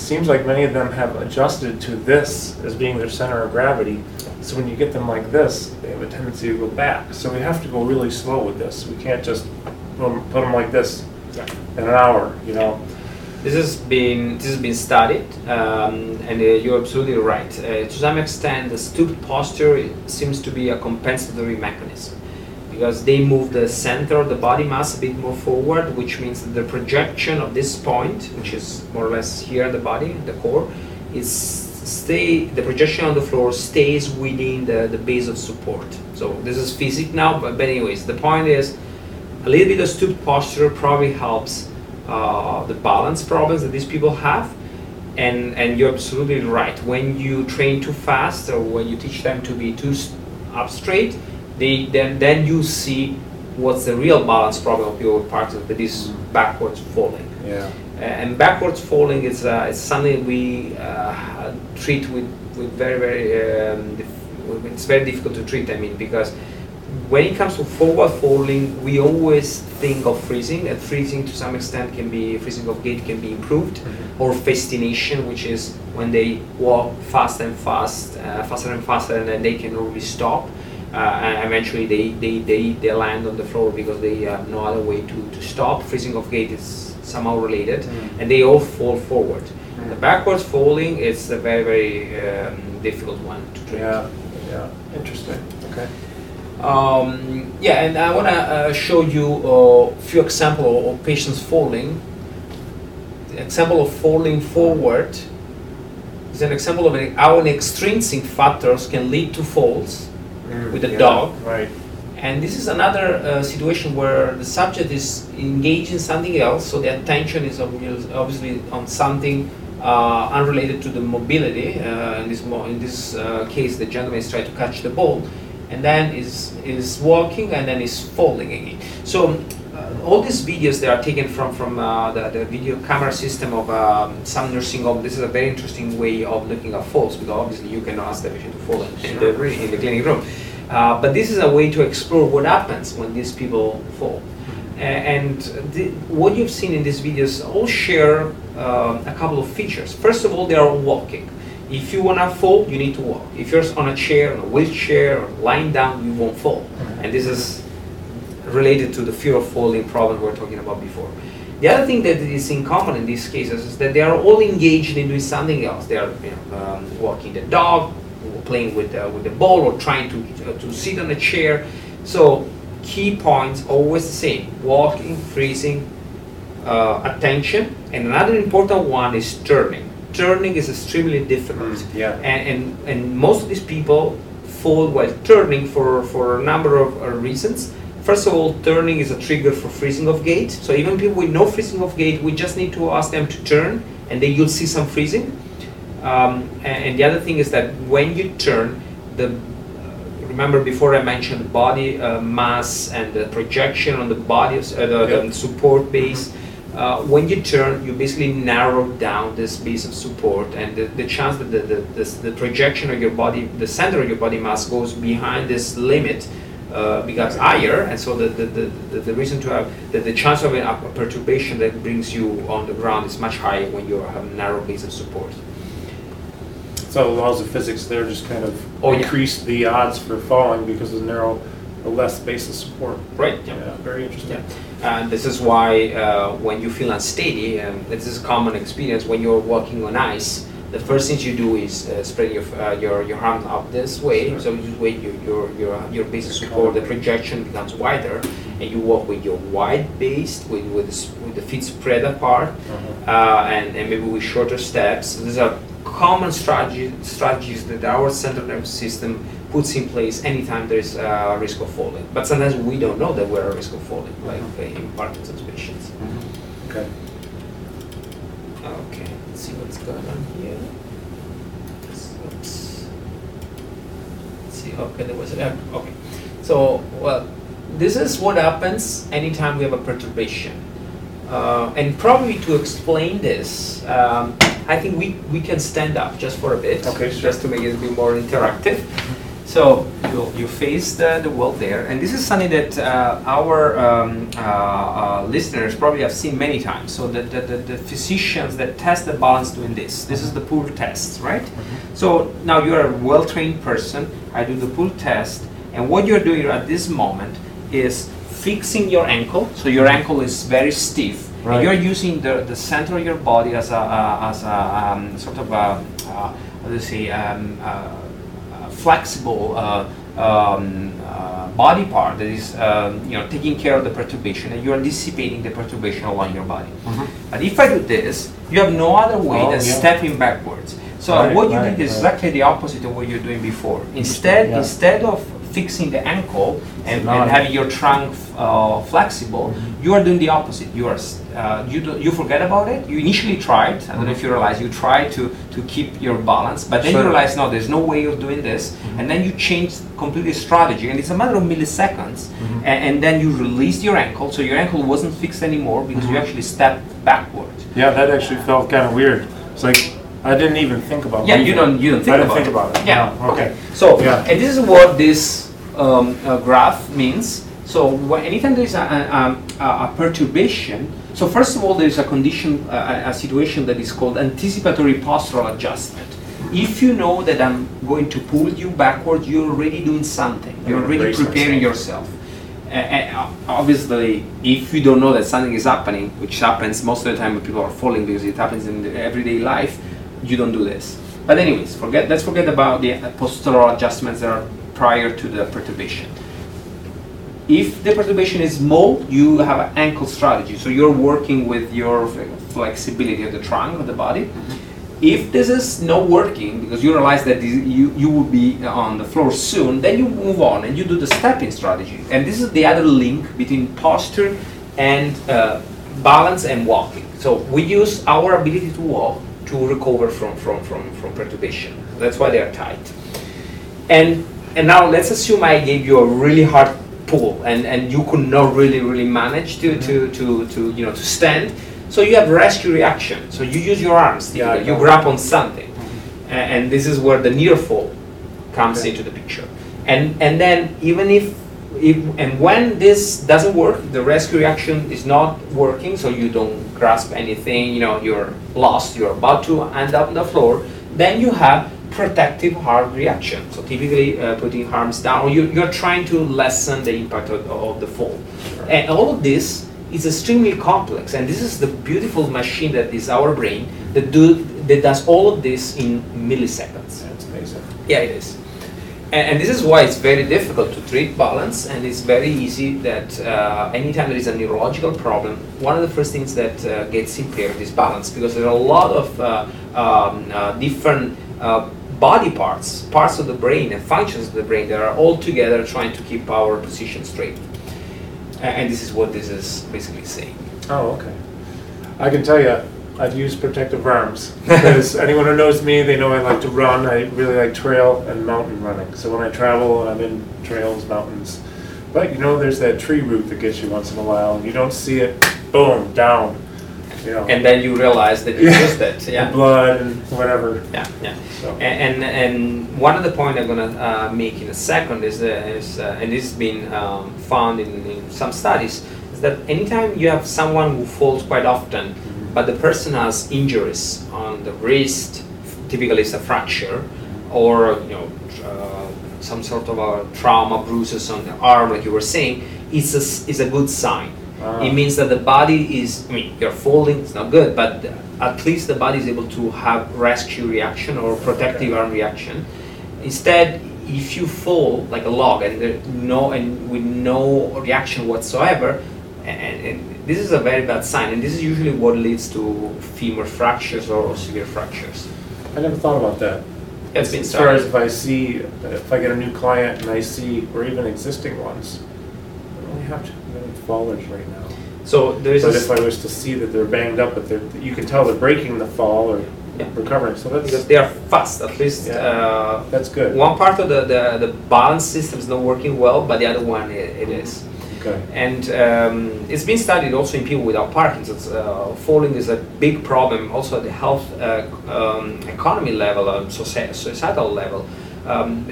Speaker 1: seems like many of them have adjusted to this as being their center of gravity. So when you get them like this, they have a tendency to go back. So we have to go really slow with this. We can't just put them, put them like this in an hour, you know?
Speaker 2: This has been this has been studied, um, and uh, you're absolutely right. Uh, to some extent, the stooped posture seems to be a compensatory mechanism because they move the center of the body mass a bit more forward, which means that the projection of this point, which is more or less here in the body, the core, is stay. The projection on the floor stays within the, the base of support. So this is physics now, but, but anyways, the point is a little bit of stooped posture probably helps uh, the balance problems that these people have. And, and you're absolutely right. When you train too fast or when you teach them to be too up straight, they, then, then you see what's the real balance problem of your Parkinson's, that is
Speaker 1: Mm.
Speaker 2: backwards falling.
Speaker 1: Yeah.
Speaker 2: And backwards falling is, uh, is something we uh, treat with, with very, very, um, dif- it's very difficult to treat, I mean, because when it comes to forward falling, we always think of freezing, and freezing to some extent can be, freezing of gait can be improved,
Speaker 1: Mhm.
Speaker 2: or festination, which is when they walk fast and fast, uh, faster and faster, and then they can really stop. Uh, and eventually they, they, they, they land on the floor because they have no other way to, to stop. Freezing of gait is somehow related,
Speaker 1: Mm.
Speaker 2: and they all fall forward.
Speaker 1: Mm.
Speaker 2: The backwards falling is a very, very um, difficult one to treat.
Speaker 1: Yeah, yeah, interesting, okay.
Speaker 2: Um, yeah, and I want to uh, show you a few examples of patients falling. The example of falling forward is an example of an- how an extrinsic factors can lead to falls.
Speaker 1: Mm,
Speaker 2: With the
Speaker 1: yeah,
Speaker 2: dog.
Speaker 1: Right,
Speaker 2: And this is another uh, situation where the subject is engaged in something else, so the attention is obviously on something uh, unrelated to the mobility. Uh, in this mo- in this uh, case, the gentleman is trying to catch the ball, and then is is walking and then is falling again. So. All these videos that are taken from from uh, the, the video camera system of um, some nursing home. This is a very interesting way of looking at falls because obviously you cannot ask the patient to fall in, in, the, in the clinic room. Uh, but this is a way to explore what happens when these people fall. A- And the, what you've seen in these videos all share um, a couple of features. First of all, they are walking. If you wanna fall, you need to walk. If you're on a chair, on a wheelchair, or lying down, you won't fall. And this is related to the fear of falling problem we were talking about before. The other thing that is in common in these cases is that they are all engaged in doing something else. They are you know, um, walking the dog, or playing with the, with the ball, or trying to uh, to sit on a chair. So key points always the same: walking, freezing, uh, attention, and another important one is turning. Turning is extremely difficult,
Speaker 1: Mm, yeah.
Speaker 2: and, and and most of these people fall while turning for for a number of uh, reasons. First of all, turning is a trigger for freezing of gait. So even people with no freezing of gait, we just need to ask them to turn, and then you'll see some freezing. Um, and, and the other thing is that when you turn, the remember before I mentioned body uh, mass and the projection on the body, of, uh, the, the support base. uh, when you turn, you basically narrow down this base of support, and the, the chance that the, the, the, the projection of your body, the center of your body mass goes behind this limit uh, becomes higher, and so the, the, the, the, reason to have the, the chance of a, perturbation that brings you on the ground is much higher when you have a narrow base of support.
Speaker 1: So the laws of physics there just kind of
Speaker 2: Oh, yeah.
Speaker 1: increase the odds for falling because of the narrow, the less base of support.
Speaker 2: Right.
Speaker 1: Yeah, very interesting. Yeah.
Speaker 2: And this is why uh, when you feel unsteady, and this is a common experience when you're walking on ice, the first thing you do is uh, spread your, uh, your your arm up this way,
Speaker 1: Sure.
Speaker 2: so you weight your, your your your base of support, the projection becomes wider, and you walk with your wide base, with with the, with the feet spread apart,
Speaker 1: Uh-huh.
Speaker 2: uh, and, and maybe with shorter steps. These are common strategy, strategies that our central nervous system puts in place anytime there's a risk of falling. But sometimes we don't know that we're at risk of falling, like uh, in Parkinson's patients.
Speaker 1: Okay.
Speaker 2: Okay, what's going on here. Oops. Let's see, okay, there was, a- okay. So, well, this is what happens anytime we have a perturbation. Uh, and probably to explain this, um, I think we, we can stand up just for a bit.
Speaker 1: Okay, sure.
Speaker 2: Just to make it a bit more interactive. So you, you face the, the wall there, and this is something that uh, our um, uh, uh, listeners probably have seen many times. So the, the, the, the physicians that test the balance doing this, this is the pull test, right? So now you're a well-trained person. I do the pull test, and what you're doing at this moment is fixing your ankle. So your ankle is very stiff. And you're using the, the center of your body as a, uh, as a um, sort of a, uh, how do you say, um, uh, flexible uh, um, uh, body part that is um, you know taking care of the perturbation and you are dissipating the perturbation along your body. But if I do this, you have no other way
Speaker 1: Oh,
Speaker 2: than
Speaker 1: yeah.
Speaker 2: stepping backwards. So
Speaker 1: Right,
Speaker 2: what you
Speaker 1: right,
Speaker 2: did is
Speaker 1: right.
Speaker 2: exactly the opposite of what you're doing before. Instead,
Speaker 1: Yeah.
Speaker 2: instead of fixing the ankle and, and having your trunk uh, flexible,
Speaker 1: Mhm.
Speaker 2: you are doing the opposite. You are uh, you do, you forget about it. You initially tried. I don't know if you realize you try to to keep your balance, but then you realize no, there's no way of doing this,
Speaker 1: Mhm.
Speaker 2: and then you change completely strategy, and it's a matter of milliseconds,
Speaker 1: Mhm.
Speaker 2: and, and then you release your ankle, so your ankle wasn't fixed anymore because you
Speaker 1: Mhm.
Speaker 2: actually stepped backward.
Speaker 1: Yeah, that actually felt kind of weird. It's like, I didn't even think about
Speaker 2: Yeah, you don't you don't think
Speaker 1: I didn't
Speaker 2: about
Speaker 1: think
Speaker 2: it.
Speaker 1: about it.
Speaker 2: Yeah.
Speaker 1: No, okay.
Speaker 2: So,
Speaker 1: Yeah.
Speaker 2: and this is what this um, uh, graph means. So, when, anytime there is a, a, a, a perturbation, so first of all, there is a condition, a, a situation that is called anticipatory postural adjustment. If you know that I'm going to pull you backwards, you're already doing something. You're
Speaker 1: gonna
Speaker 2: already preparing yourself. And obviously, if you don't know that something is happening, which happens most of the time when people are falling because it happens in the everyday life, you don't do this. But anyways, forget. Let's forget about the postural adjustments that are prior to the perturbation. If the perturbation is small, you have an ankle strategy. So you're working with your flexibility of the trunk of the body. If this is not working because you realize that this, you, you will be on the floor soon, then you move on and you do the stepping strategy. And this is the other link between posture and uh, balance and walking. So we use our ability to walk to recover from, from, from, from perturbation. That's why they are tight. And and now let's assume I gave you a really hard pull and, and you could not really really manage to, to, mm-hmm. to, to you know to stand. So you have rescue reaction. So you use your arms.
Speaker 1: Yeah,
Speaker 2: you grab on something, mm-hmm. A- and, this is where the near fall comes
Speaker 1: Okay.
Speaker 2: into the picture. And and then even if if and when this doesn't work, the rescue reaction is not working. So you don't grasp anything. You know you're lost. You're about to end up on the floor. Then you have protective arm reaction. So typically uh, putting arms down, or you, you're trying to lessen the impact of, of the fall. And all of this is extremely complex, and this is the beautiful machine that is our brain that do that does all of this in milliseconds.
Speaker 1: That's amazing.
Speaker 2: Yeah, it is. And, and this is why it's very difficult to treat balance, and it's very easy that uh, anytime there is a neurological problem, one of the first things that uh, gets impaired is balance because there are a lot of uh, um, uh, different uh, body parts, parts of the brain, and functions of the brain that are all together trying to keep our position straight. And this is what this is basically saying.
Speaker 1: Oh, okay. I can tell you, I've used protective arms because anyone who knows me, they know I like to run. I really like trail and mountain running. So when I travel and I'm in trails, mountains, but you know, there's that tree root that gets you once in a while, and you don't see it, boom, down. you know.
Speaker 2: And then you realize that you used it. Yeah.
Speaker 1: blood and whatever.
Speaker 2: Yeah. Yeah.
Speaker 1: So
Speaker 2: And, and and one of the point I'm gonna uh, make in a second is, uh, is uh, and this has been um, found in, in some studies, is that anytime you have someone who falls quite often, but the person has injuries on the wrist, typically it's a fracture, or you know uh, some sort of a trauma, bruises on the arm, like you were saying, it's a, it's a good sign.
Speaker 1: Ah.
Speaker 2: It means that the body is, I mean, you're falling, it's not good, but at least the body is able to have rescue reaction or protective arm reaction. Instead, if you fall like a log and there no and with no reaction whatsoever, and, and this is a very bad sign, and this is usually what leads to femur fractures or severe fractures.
Speaker 1: I never thought about that.
Speaker 2: It's been
Speaker 1: As far as if I see, if I get a new client and I see, or even existing ones, I don't really have too many fallers right now.
Speaker 2: So there is
Speaker 1: But if I was to see that they're banged up, but they're, you can tell they're breaking the fall or
Speaker 2: Yeah.
Speaker 1: recovering, so
Speaker 2: because
Speaker 1: that's,
Speaker 2: they are fast, at least.
Speaker 1: Yeah.
Speaker 2: Uh,
Speaker 1: that's good.
Speaker 2: one part of the, the, the balance system is not working well, but the other one it, it is.
Speaker 1: Okay.
Speaker 2: And um, it's been studied also in people without Parkinson's. Uh, falling is a big problem also at the health uh, um, economy level, um, soci- societal level. Um,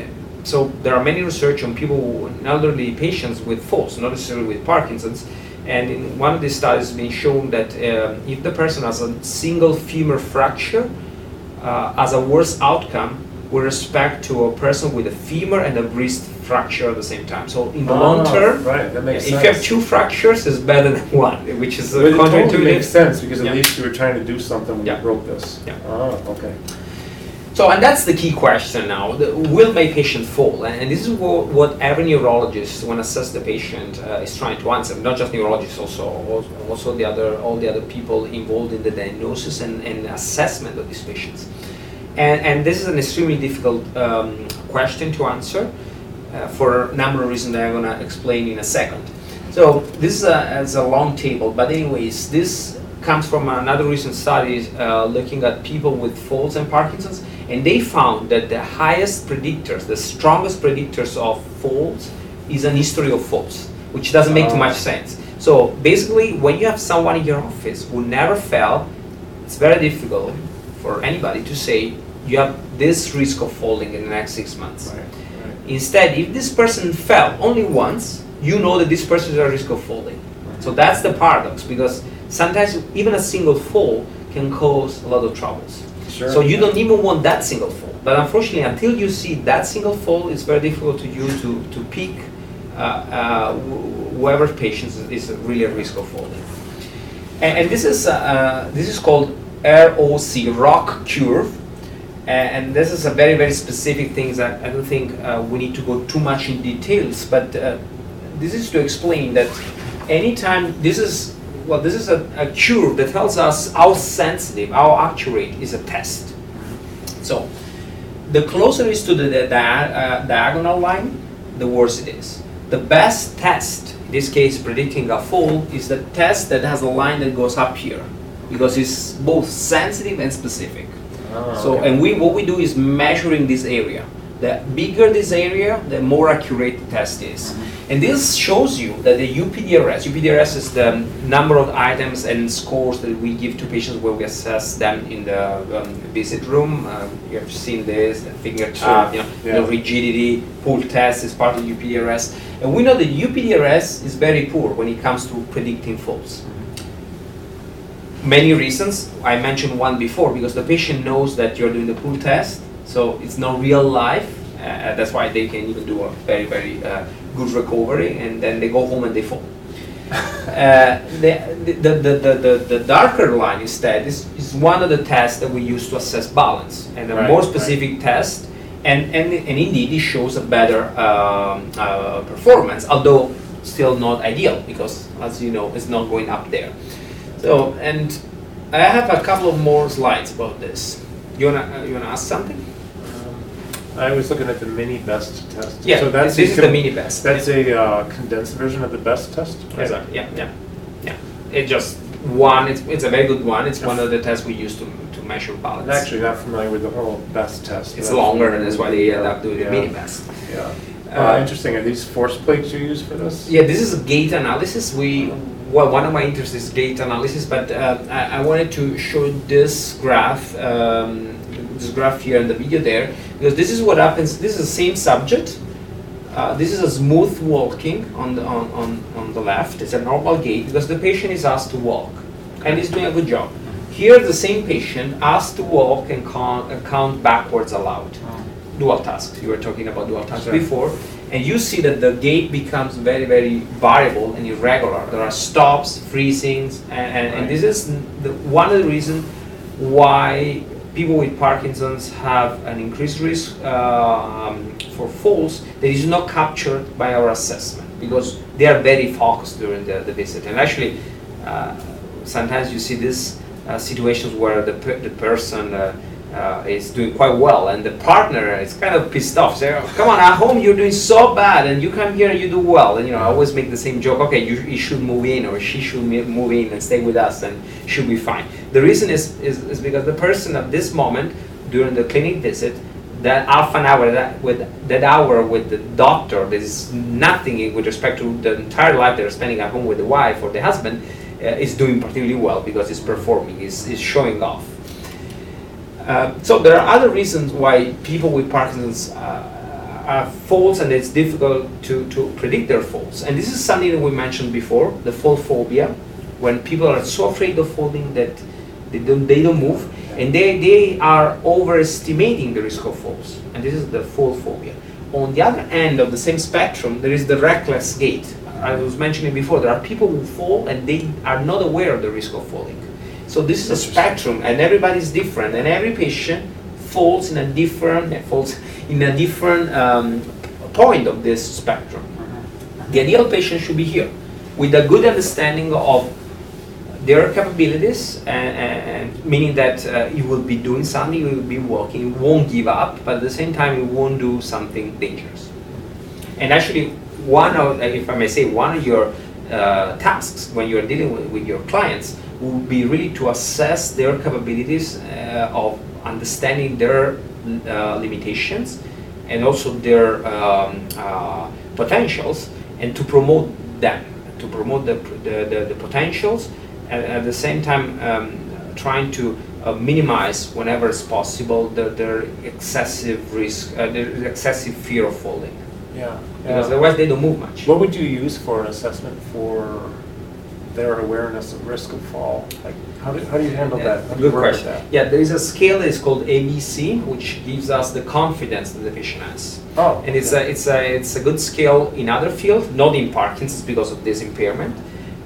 Speaker 2: so there are many research on people, elderly patients with falls, not necessarily with Parkinson's. And in one of these studies, it's been shown that um, if the person has a single femur fracture, uh, as a worse outcome with respect to a person with a femur and a wrist fracture at the same time. So in the long
Speaker 1: Oh,
Speaker 2: term,
Speaker 1: Right, that makes
Speaker 2: if
Speaker 1: sense.
Speaker 2: you have two fractures, it's better than one, which is
Speaker 1: But it totally makes
Speaker 2: counterintuitive.
Speaker 1: sense, because
Speaker 2: Yeah.
Speaker 1: at least you were trying to do something when you broke this.
Speaker 2: Yeah.
Speaker 1: Oh, okay.
Speaker 2: So, and that's the key question now. The, will my patient fall? And, and this is what, what every neurologist, when assess the patient, uh, is trying to answer. Not just neurologists, also also the other all the other people involved in the diagnosis and, and assessment of these patients. And, and this is an extremely difficult um, question to answer uh, for a number of reasons that I'm going to explain in a second. So this is a, is a long table, but anyways, this comes from another recent study uh, looking at people with falls and Parkinson's, and they found that the highest predictors, the strongest predictors of falls, is an history of falls, which doesn't make too
Speaker 1: Oh.
Speaker 2: much sense. So basically, when you have someone in your office who never fell, it's very difficult for anybody to say you have this risk of falling in the next six months.
Speaker 1: Right, right.
Speaker 2: Instead, if this person fell only once, you know that this person is at risk of falling. So that's the paradox because sometimes even a single fall can cause a lot of troubles.
Speaker 1: Sure.
Speaker 2: So you don't even want that single fall. But unfortunately, until you see that single fall, it's very difficult to you to, to pick uh, uh, whoever patient is really at risk of falling. And, and this is uh, uh, this is called ROC, rock curve. And this is a very, very specific thing that I don't think uh, we need to go too much in details, but uh, this is to explain that anytime this is, well, this is a, a curve that tells us how sensitive, how accurate is a test. So, the closer it is to the, the dia- uh, diagonal line, the worse it is. The best test, in this case predicting a fall, is the test that has a line that goes up here, because it's both sensitive and specific.
Speaker 1: Oh,
Speaker 2: So,
Speaker 1: okay.
Speaker 2: and we, what we do is measuring this area. The bigger this area, the more accurate the test is. And this shows you that the UPDRS, UPDRS is the number of items and scores that we give to patients when we assess them in the um, visit room. Um, you have seen this, the finger tap, you know,
Speaker 1: yeah.
Speaker 2: the rigidity, pull test is part of UPDRS. And we know that UPDRS is very poor when it comes to predicting falls many reasons. I mentioned one before because the patient knows that you're doing the pull test, so it's not real life. Uh, that's why they can even do a very, very uh, good recovery, and then they go home and they fall. uh, the, the, the, the, the, darker line instead is, is one of the tests that we use to assess balance, and a
Speaker 1: Right,
Speaker 2: more
Speaker 1: right.
Speaker 2: specific test. And, and, and indeed, it shows a better um, uh, performance, although still not ideal because, as you know, it's not going up there. So, and I have a couple of more slides about this. You wanna uh, you wanna ask something?
Speaker 1: Um, I was looking at the mini best test.
Speaker 2: Yeah,
Speaker 1: So that's
Speaker 2: this
Speaker 1: a
Speaker 2: is the mini best.
Speaker 1: That's a uh, condensed version of the best test?
Speaker 2: Exactly. Yeah, yeah, yeah. It's just one. It's, it's a very good one. It's one of the tests we use to, to measure balance.
Speaker 1: I'm actually not familiar with the whole best test.
Speaker 2: it's longer, and that's why they end up doing the mini best.
Speaker 1: Yeah.
Speaker 2: Uh,
Speaker 1: Uh, interesting, are these force plates you use for this?
Speaker 2: Yeah, this is a gait analysis. We well, one of my interests is gait analysis, but uh, I, I wanted to show this graph, um, this graph here in the video there, because this is what happens. This is the same subject. Uh, this is a smooth walking on the on, on, on the left. It's a normal gait because the patient is asked to walk, and he's doing a good job. Here, the same patient asked to walk and count, and count backwards aloud. Dual tasks. You were talking about dual tasks
Speaker 1: Sure.
Speaker 2: before, and you see that the gait becomes very, very variable and irregular. There are stops, freezings, and, and, and this is the, one of the reasons why people with Parkinson's have an increased risk um, for falls that is not captured by our assessment because they are very focused during the, the visit. And actually, uh, sometimes you see these uh, situations where the, per- the person uh, uh, is doing quite well and the partner is kind of pissed off. Say, oh, come on, at home you're doing so bad and you come here and you do well. And you know, I always make the same joke. Okay, you, you should move in or she should move in and stay with us and she'll be fine. The reason is, is, is because the person at this moment during the clinic visit that half an hour that with that hour with the doctor there is nothing with respect to the entire life they're spending at home with the wife or the husband uh, is doing particularly well because it's performing is is showing off uh, so there are other reasons why people with Parkinson's uh, are falls and it's difficult to, to predict their falls. And this is something that we mentioned before, the fall phobia, when people are so afraid of falling that they don't, they don't move and they, they are overestimating the risk of falls. And this is the fall phobia. On the other end of the same spectrum, there is the reckless gait. I was mentioning before, there are people who fall and they are not aware of the risk of falling. So this is a spectrum, and everybody's different, and every patient falls in a different falls in a different um, point of this spectrum. The ideal patient should be here, with a good understanding of their capabilities, and, and meaning that uh, you will be doing something, you will be walking, you won't give up, but at the same time you won't do something dangerous. And actually, one of, if I may say, one of your uh, tasks when you're dealing with, with your clients will be really to assess their capabilities uh, of understanding their uh, limitations and also their um, uh, potentials and to promote them, to promote the, the, the, the potentials and at the same time um, trying to uh, minimize whenever it's possible their, their excessive risk, uh, their excessive fear of falling
Speaker 1: Yeah.
Speaker 2: because otherwise they don't move much.
Speaker 1: What would you use for an assessment for their awareness of risk of fall? Like, how do, how do you handle that? How do you
Speaker 2: Good
Speaker 1: work with
Speaker 2: question.
Speaker 1: that?
Speaker 2: Yeah, there is a scale that is called ABC, which gives us the confidence that the patient has.
Speaker 1: Oh.
Speaker 2: And it's a, it's a, it's a good scale in other fields, not in Parkinson's because of this impairment,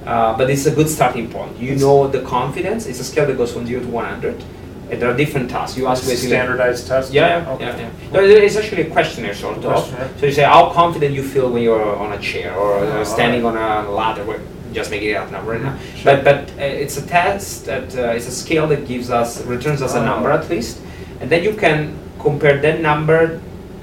Speaker 2: uh, but it's a good starting point. You know the confidence, it's a scale that goes from 0 to 100, and there are different tasks. You ask
Speaker 1: It's a
Speaker 2: basically.
Speaker 1: standardized test?
Speaker 2: Yeah, yeah,
Speaker 1: Okay.
Speaker 2: yeah, yeah. No, it's actually a questionnaire sort of.
Speaker 1: Questionnaire.
Speaker 2: So you say how confident you feel when you're on a chair or uh,
Speaker 1: Oh,
Speaker 2: standing on a ladder. Just making it up now, right now.
Speaker 1: Sure.
Speaker 2: But but uh, it's a test that uh, it's a scale that gives us returns us a number at least, and then you can compare that number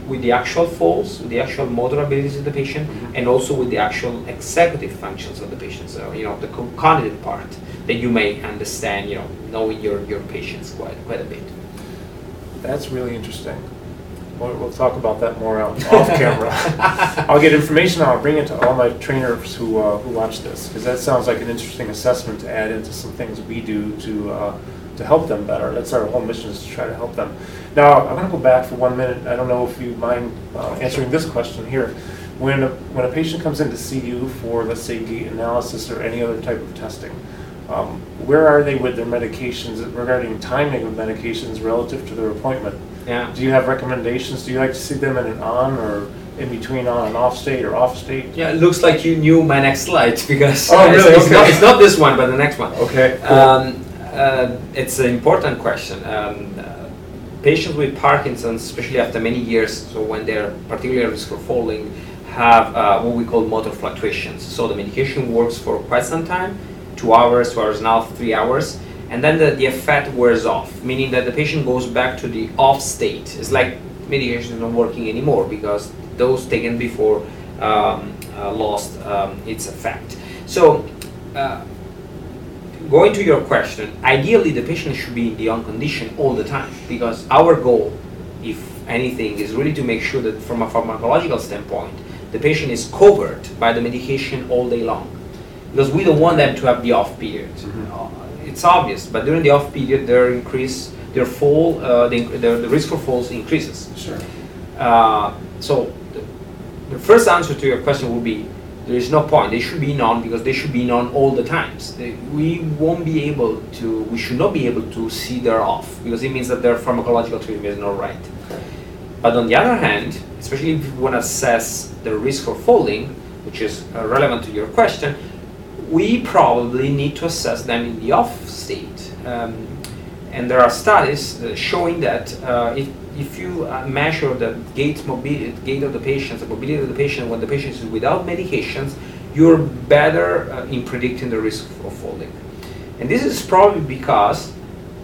Speaker 2: with the actual falls, with the actual motor abilities of the patient,
Speaker 1: Mhm.
Speaker 2: and also with the actual executive functions of the patient. So you know the cognitive part that you may understand, you know, knowing your your patients quite quite a bit.
Speaker 1: That's really interesting. We'll, we'll talk about that more off camera. I'll get information. I'll bring it to all my trainers who uh, who watch this because that sounds like an interesting assessment to add into some things we do to uh, to help them better. That's our whole mission is to try to help them. Now I'm going to go back for one minute. I don't know if you mind uh, answering this question here. When a, when a patient comes in to see you for let's say analysis or any other type of testing, um, where are they with their medications regarding timing of medications relative to their appointment?
Speaker 2: Yeah.
Speaker 1: Do you have recommendations? Do you like to see them in an on or in between on and off state or off state?
Speaker 2: Yeah, it looks like you knew my next slide because
Speaker 1: Oh,
Speaker 2: it's,
Speaker 1: really?
Speaker 2: it's not, it's not this one, but the next one.
Speaker 1: Okay. cool.
Speaker 2: Um, uh, it's an important question. Um, uh, patients with Parkinson's, especially after many years, so when they're particularly at risk for falling, have uh, what we call motor fluctuations. So the medication works for quite some time, two hours, two hours and a half, three hours, and then the, the effect wears off, meaning that the patient goes back to the off state. It's like medication is not working anymore because those taken before um, uh, lost um, its effect. So, uh, going to your question, ideally the patient should be in the on condition all the time because our goal, if anything, is really to make sure that from a pharmacological standpoint, the patient is covered by the medication all day long. because we don't want them to have the off period.
Speaker 1: Mhm.
Speaker 2: It's obvious, but during the off period, their increase, their fall, uh, the, the, the risk for falls increases.
Speaker 1: Sure.
Speaker 2: Uh, so the, the first answer to your question would be there is no point. They should be known because they should be known all the times. They, we won't be able to. We should not be able to see their off because it means that their pharmacological treatment is not right. But on the other hand, especially if you want to assess the risk for falling, which is uh, relevant to your question, we probably need to assess them in the off state. Um, and there are studies uh, showing that uh, if, if you uh, measure the gait mobility, gait of the patient, the mobility of the patient when the patient is without medications, you're better uh, in predicting the risk of falling. And this is probably because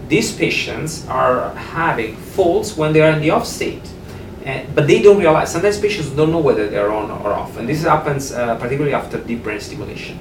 Speaker 2: these patients are having falls when they are in the off state. But they don't realize, sometimes patients don't know whether they're on or off. And this happens uh, particularly after deep brain stimulation,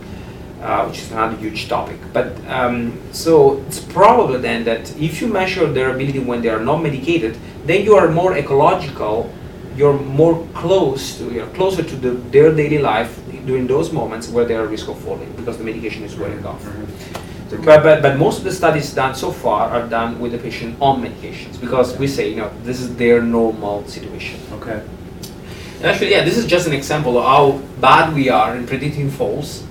Speaker 2: uh, which is another huge topic. But um, so it's probable then that if you measure their ability when they are not medicated, then you are more ecological, you're more close to, you're closer to the, their daily life during those moments where they are at risk of falling because the medication is wearing off.
Speaker 1: Mm-hmm.
Speaker 2: But, but, but most of the studies done so far are done with the patient on medications because we say, you know, this is their normal situation.
Speaker 1: Okay.
Speaker 2: And actually, yeah, this is just an example of how bad we are in predicting falls.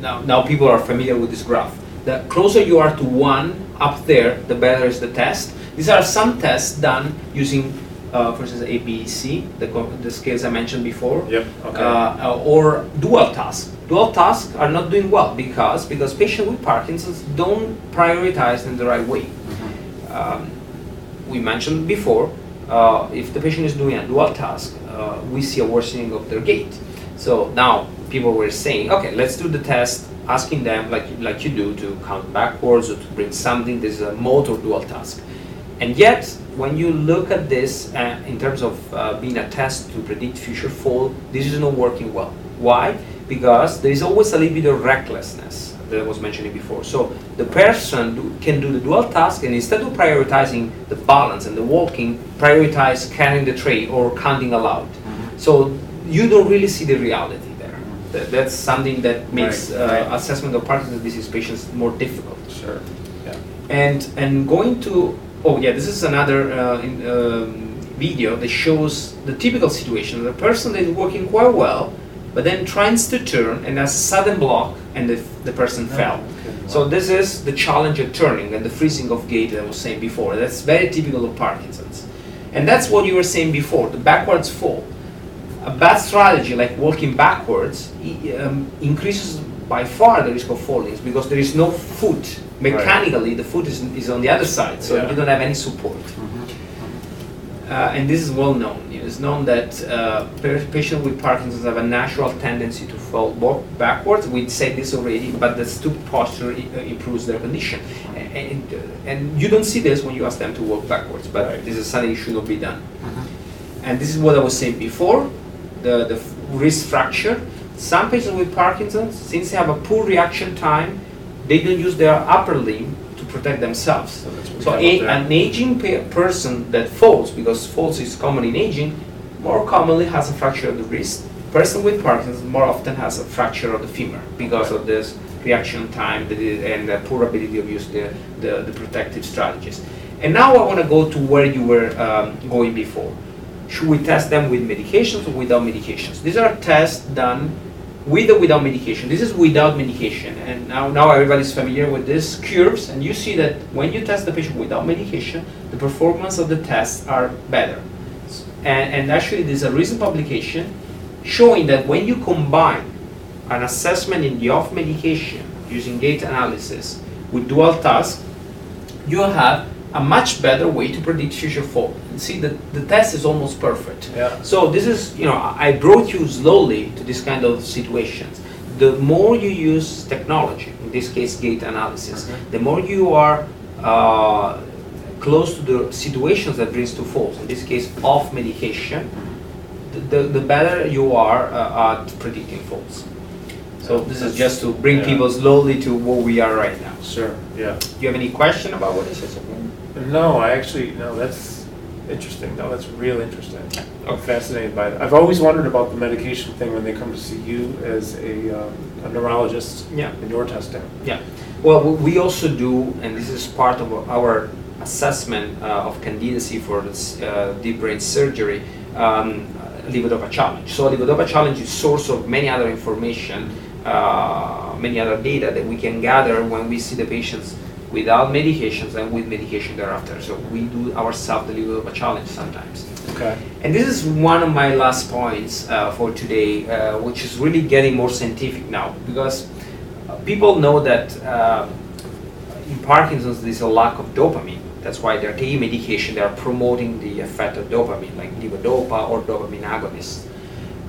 Speaker 2: Now, now people are familiar with this graph. The closer you are to one up there, the better is the test. These are some tests done using, uh, for instance, ABC, the, the scales I mentioned before
Speaker 1: Yep. Okay.
Speaker 2: uh, or dual task. Dual tasks are not doing well because because patients with Parkinson's don't prioritize in the right way.
Speaker 1: Mhm.
Speaker 2: Um, we mentioned before, uh, if the patient is doing a dual task, uh, we see a worsening of their gait. So now people were saying, okay, let's do the test, asking them like like you do to count backwards or to bring something. This is a motor dual task. And yet, when you look at this uh, in terms of uh, being a test to predict future fall, this is not working well. Why? Because there is always a little bit of recklessness that I was mentioning before. So the person do, can do the dual task, and instead of prioritizing the balance and the walking, prioritize carrying the tray or counting aloud.
Speaker 1: Mhm.
Speaker 2: So you don't really see the reality That, that's something that makes
Speaker 1: Right,
Speaker 2: uh,
Speaker 1: right.
Speaker 2: assessment of Parkinson's disease patients more difficult.
Speaker 1: Sure. Yeah.
Speaker 2: And and going to oh yeah, this is another uh, in, um, video that shows the typical situation. The person that is working quite well, but then tries to turn and has a sudden block, and the, the person fell.
Speaker 1: okay.
Speaker 2: So this is the challenge of turning and the freezing of gait that I was saying before. That's very typical of Parkinson's, and that's what you were saying before. The backwards fall. A bad strategy like walking backwards um, increases by far the risk of falling because there is no foot. Mechanically, the foot is, is on the other side, so
Speaker 1: Yeah.
Speaker 2: you don't have any support.
Speaker 1: Mhm.
Speaker 2: Uh, and this is well known. It is known that uh, patients with Parkinson's have a natural tendency to fall backwards. We said this already, but the stoop posture uh, improves their condition. And, uh, and you don't see this when you ask them to walk backwards, but
Speaker 1: Right.
Speaker 2: this is something that should not be done.
Speaker 1: Mhm.
Speaker 2: And this is what I was saying before, the, the wrist fracture. Some patients with Parkinson's, since they have a poor reaction time, they don't use their upper limb to protect themselves.
Speaker 1: So that's what we
Speaker 2: So a, an aging pe- person that falls, because falls is common in aging, more commonly has a fracture of the wrist. Person with Parkinson's more often has a fracture of the femur because of this reaction time and the poor ability of use the, the, the protective strategies. And now I want to go to where you were um, going before. Should we test them with medications or without medications? These are tests done with or without medication. This is without medication, and now, now everybody's familiar with these curves, and you see that when you test the patient without medication, the performance of the tests are better. And, and actually, there's a recent publication showing that when you combine an assessment in the off medication using gait analysis with dual task, you have a much better way to predict future fall. And see, the, the test is almost perfect.
Speaker 1: Yeah.
Speaker 2: So this is, you know, I brought you slowly to this kind of situations. The more you use technology, in this case gait analysis,
Speaker 1: Mhm.
Speaker 2: the more you are uh, close to the situations that brings to falls. In this case, off medication, the, the, the better you are uh, at predicting falls. So this is just to bring
Speaker 1: Yeah.
Speaker 2: people slowly to where we are right now.
Speaker 1: Sure. Yeah.
Speaker 2: Do you have any question about what I said?
Speaker 1: No, I actually no. That's Interesting. No, that's real interesting. I'm fascinated by it. I've always wondered about the medication thing when they come to see you as a, um, a neurologist
Speaker 2: Yeah.
Speaker 1: in your testing.
Speaker 2: Yeah. Well, w- we also do, and this is part of our assessment uh, of candidacy for this uh, deep brain surgery, um, levodopa challenge. So levodopa challenge is source of many other information, uh, many other data that we can gather when we see the patients without medications and with medication thereafter. So we do ourselves a little bit of a challenge sometimes.
Speaker 1: Okay.
Speaker 2: And this is one of my last points uh, for today, uh, which is really getting more scientific now because people know that uh, in Parkinson's there's a lack of dopamine. That's why they're taking medication, they're promoting the effect of dopamine, like levodopa or dopamine agonists.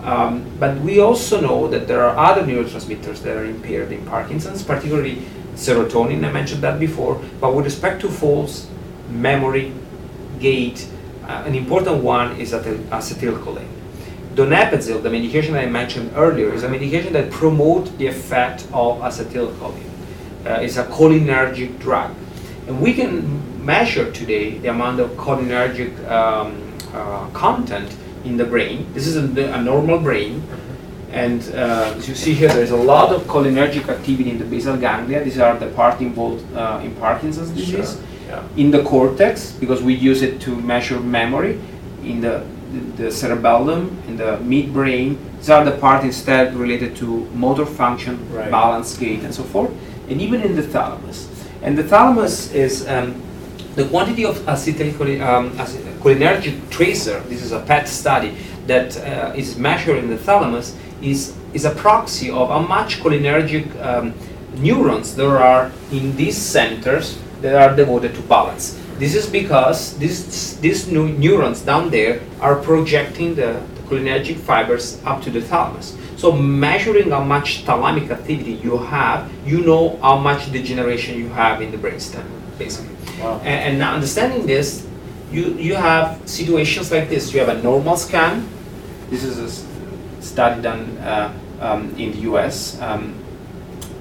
Speaker 2: Um, but we also know that there are other neurotransmitters that are impaired in Parkinson's, particularly serotonin, I mentioned that before. But with respect to falls, memory, gait, uh, an important one is acetyl- acetylcholine. Donepezil, the medication I mentioned earlier, is a medication that promotes the effect of acetylcholine. Uh, it's a cholinergic drug. And we can measure today the amount of cholinergic um, uh, content in the brain. This is a, a normal brain. And uh, as you see here, there's a lot of cholinergic activity in the basal ganglia. These are the part involved uh, in Parkinson's disease
Speaker 1: Sure. Yeah.
Speaker 2: in the cortex because we use it to measure memory in the, the, the cerebellum in the midbrain these are the parts instead related to motor function
Speaker 1: Right.
Speaker 2: balance gait and so forth and even in the thalamus and the thalamus is um, the quantity of acetylcholine um, acet- cholinergic tracer this is a PET study that uh, is measured in the thalamus is is a proxy of how much cholinergic um, neurons there are in these centers that are devoted to balance. This is because these, these new neurons down there are projecting the, the cholinergic fibers up to the thalamus. So measuring how much thalamic activity you have, you know how much degeneration you have in the brainstem, basically.
Speaker 1: Wow.
Speaker 2: And, and now understanding this, you, you have situations like this. You have a normal scan. This is a study done uh, um, in the US. Um,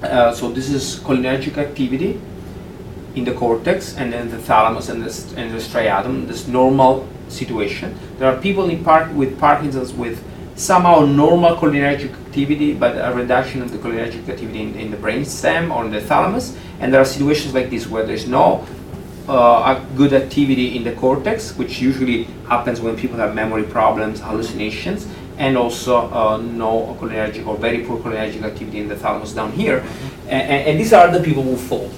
Speaker 2: uh, so this is cholinergic activity in the cortex and then the thalamus and the, and the striatum, this normal situation. There are people in with Parkinson's with somehow normal cholinergic activity, but a reduction of the cholinergic activity in, in the brainstem or in the thalamus. And there are situations like this where there's no uh, good activity in the cortex, which usually happens when people have memory problems, hallucinations, and also uh, no cholinergic or very poor cholinergic activity in the thalamus down here. And, and these are the people who fall.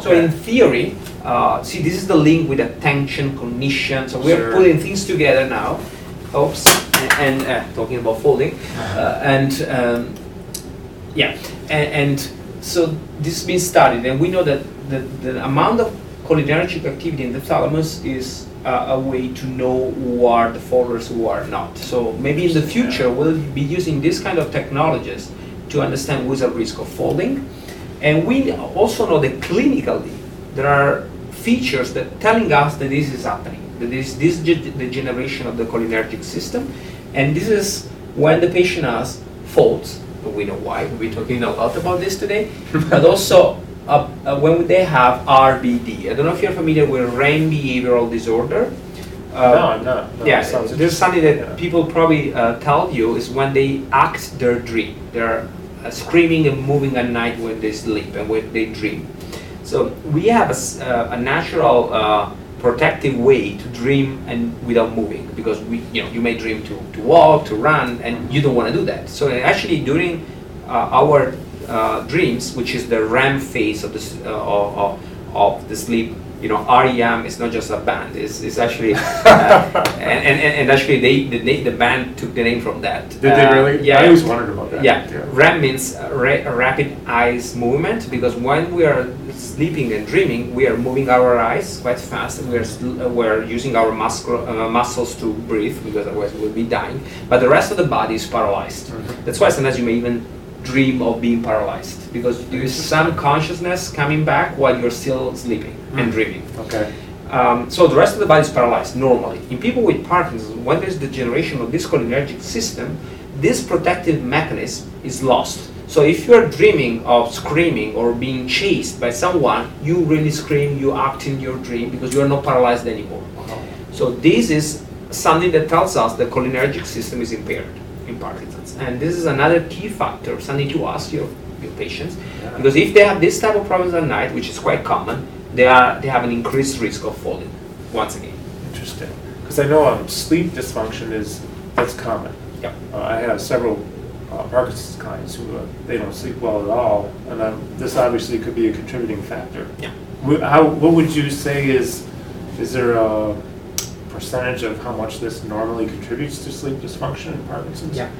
Speaker 2: So in theory, uh, see, this is the link with attention, cognition. So we're
Speaker 1: Sure.
Speaker 2: putting things together now. Oops, and, and uh, talking about folding, uh, and um, yeah, and, and so this has been studied, and we know that the, the amount of cholinergic activity in the thalamus is Uh, a way to know who are the followers, who are not. So maybe in the future we'll be using this kind of technologies to understand who's at risk of folding, and we also know that clinically there are features that telling us that this is happening, that this ge- degeneration of the cholinergic system, and this is when the patient has faults. We know why. We're talking a lot about this today, but also uh, uh, when they have RBD. I don't know if you're familiar with REM behavioral disorder. Uh,
Speaker 1: No, I'm not. No,
Speaker 2: yeah,
Speaker 1: it sounds
Speaker 2: this is something that people probably uh, tell you is when they act their dream. They're uh, screaming and moving at night when they sleep and when they dream. So we have a, uh, a natural uh, protective way to dream and without moving because we, you know, you may dream to, to walk, to run, and you don't want to do that. So actually, during uh, our uh, dreams, which is the REM phase of the uh, of, of, the sleep, you know, REM is not just a band. It's, it's actually, uh, and, and, and actually, they the, the band took the name from that.
Speaker 1: Did they
Speaker 2: Uh,
Speaker 1: really?
Speaker 2: Yeah.
Speaker 1: I always wondered about that.
Speaker 2: Yeah, REM means ra- rapid eyes movement because when we are sleeping and dreaming, we are moving our eyes quite fast and we are, sl- uh, we're using our muscle, uh, muscles to breathe because otherwise we'll be dying. But the rest of the body is paralyzed.
Speaker 1: Mhm.
Speaker 2: That's why sometimes you may even dream of being paralyzed because there is some consciousness coming back while you're still sleeping and
Speaker 1: Mm.
Speaker 2: dreaming.
Speaker 1: Okay.
Speaker 2: Um, so the rest of the body is paralyzed normally. In people with Parkinson's, when there's degeneration of this cholinergic system, this protective mechanism is lost. So if you're dreaming of screaming or being chased by someone, you really scream, you act in your dream because you are not paralyzed anymore. So this is something that tells us the cholinergic system is impaired in Parkinson's. And this is another key factor, something to ask your, your patients.
Speaker 1: Yeah.
Speaker 2: Because if they have this type of problems at night, which is quite common, they, are, they have an increased risk of falling, once again.
Speaker 1: Interesting. Because I know um, sleep dysfunction is, that's common.
Speaker 2: Yep.
Speaker 1: Uh, I have several uh, Parkinson's clients who, uh, they don't sleep well at all, and um, this obviously could be a contributing factor.
Speaker 2: Yeah.
Speaker 1: How, what would you say is, is there a percentage of how much this normally contributes to sleep dysfunction in Parkinson's?
Speaker 2: Yeah,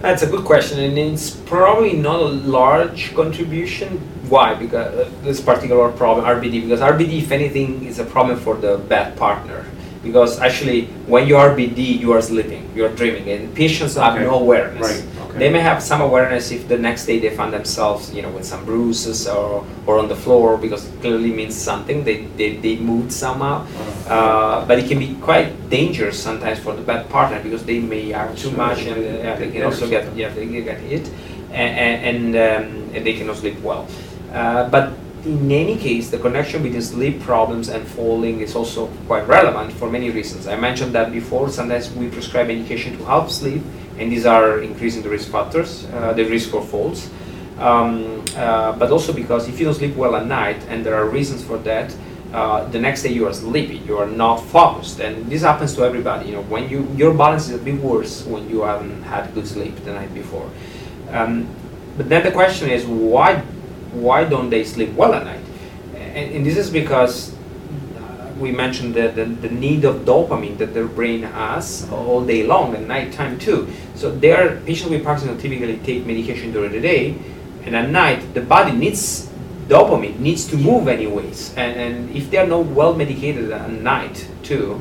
Speaker 2: that's a good question, and it's probably not a large contribution. Why? Because uh, this particular problem, RBD, because RBD, if anything, is a problem for the bad partner. Because actually, when you RBD, you are sleeping, you are dreaming, and patients have
Speaker 1: Okay.
Speaker 2: no awareness.
Speaker 1: Right.
Speaker 2: They may have some awareness if the next day they find themselves, you know, with some bruises or, or on the floor, because it clearly means something. They, they, they moved somehow. Uh, but it can be quite dangerous sometimes for the bad partner because they may act too much and uh, they can also get yeah they get hit and and, um, and they cannot sleep well. Uh, but in any case, the connection between sleep problems and falling is also quite relevant for many reasons. I mentioned that before. Sometimes we prescribe medication to help sleep, and these are increasing the risk factors, uh, the risk for falls. Um, uh, but also because if you don't sleep well at night, and there are reasons for that, uh, the next day you are sleepy, you are not focused, and this happens to everybody. You know, when you your balance is a bit worse when you haven't had good sleep the night before. Um, but then the question is why why don't they sleep well at night? And, and this is because we mentioned the, the, the need of dopamine that their brain has all day long and nighttime too. So their patients with Parkinson's typically take medication during the day, and at night the body needs dopamine, needs to move anyways. And, and if they are not well medicated at night too,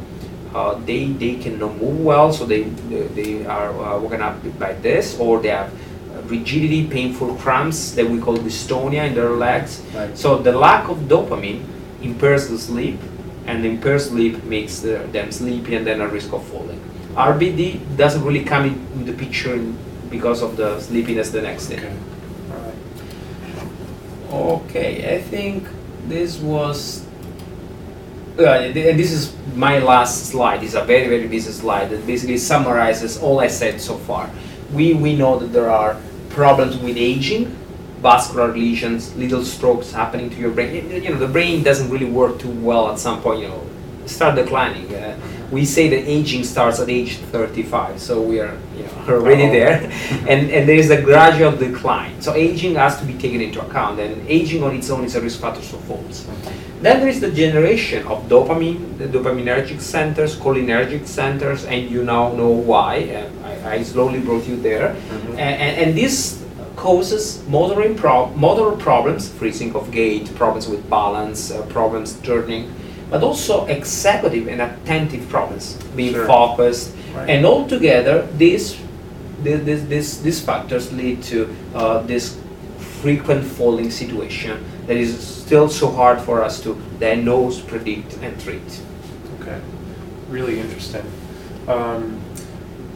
Speaker 2: uh, they they cannot move well, so they they, are uh, woken up by this, or they have rigidity, painful cramps that we call dystonia in their legs.
Speaker 1: Right.
Speaker 2: So the lack of dopamine impairs the sleep, and impaired sleep makes the, them sleepy and then a risk of falling. RBD doesn't really come in, the picture because of the sleepiness the next day.
Speaker 1: Okay, all right.
Speaker 2: Okay, I think this was. Uh, and this is my last slide. It's a very, very busy slide that basically summarizes all I said so far. We, we know that there are problems with aging, vascular lesions, little strokes happening to your brain. You know, the brain doesn't really work too well at some point, you know, start declining. Uh, we say that aging starts at age 35, so we are you know, already
Speaker 1: Oh.
Speaker 2: there. and, and there is a gradual decline. So aging has to be taken into account, and aging on its own is a risk factor for falls. Then there is the generation of dopamine, the dopaminergic centers, cholinergic centers, and you now know why. Uh, I, I slowly brought you there.
Speaker 1: Mhm.
Speaker 2: And, and, and this causes motoring prob- motor problems, freezing of gait, problems with balance, uh, problems turning, but also executive and attentive problems, being
Speaker 1: Sure.
Speaker 2: focused.
Speaker 1: Right.
Speaker 2: And altogether, these, this, this, these factors lead to uh, this frequent falling situation that is still so hard for us to diagnose, predict, and treat.
Speaker 1: Okay, really interesting. Um,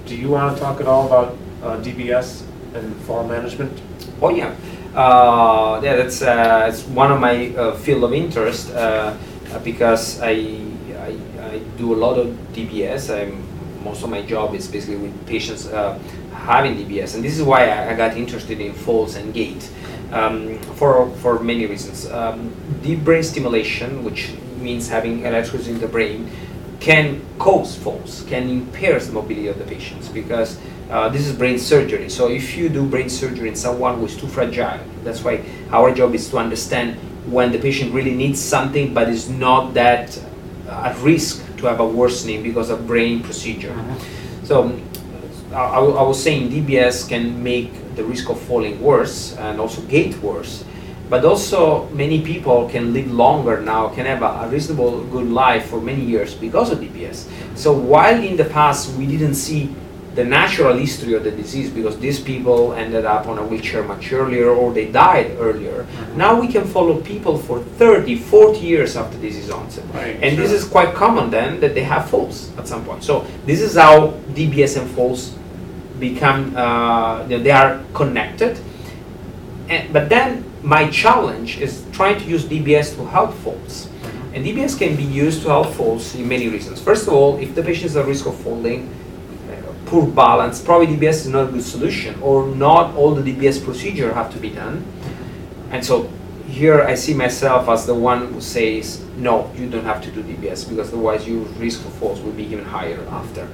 Speaker 1: do you want to talk at all about uh, DBS and fall management?
Speaker 2: Oh yeah, uh, yeah. That's uh, it's one of my uh, field of interest uh, because I, I I do a lot of DBS. I'm most of my job is basically with patients uh, having DBS, and this is why I, I got interested in falls and gait um, for for many reasons. Um, deep brain stimulation, which means having electrodes in the brain, can cause falls, can impair the mobility of the patients because uh, this is brain surgery. So if you do brain surgery in someone who is too fragile, that's why our job is to understand when the patient really needs something but is not that uh, at risk to have a worsening because of brain procedure. So I, I was saying DBS can make the risk of falling worse and also gait worse. But also many people can live longer now, can have a, a reasonable good life for many years because of DBS. So while in the past we didn't see the natural history of the disease because these people ended up on a wheelchair much earlier or they died earlier, now we can follow people for 30, 40 years after disease onset.
Speaker 1: Right,
Speaker 2: And this is quite common then that they have falls at some point. So this is how DBS and falls become, uh, they are connected. And, but then my challenge is trying to use DBS to help falls. And DBS can be used to help falls in many reasons. First of all, if the patient is at risk of falling, poor balance, probably DBS is not a good solution, or not all the DBS procedure have to be done. And so here I see myself as the one who says, no, you don't have to do DBS because otherwise your risk of falls will be even higher after.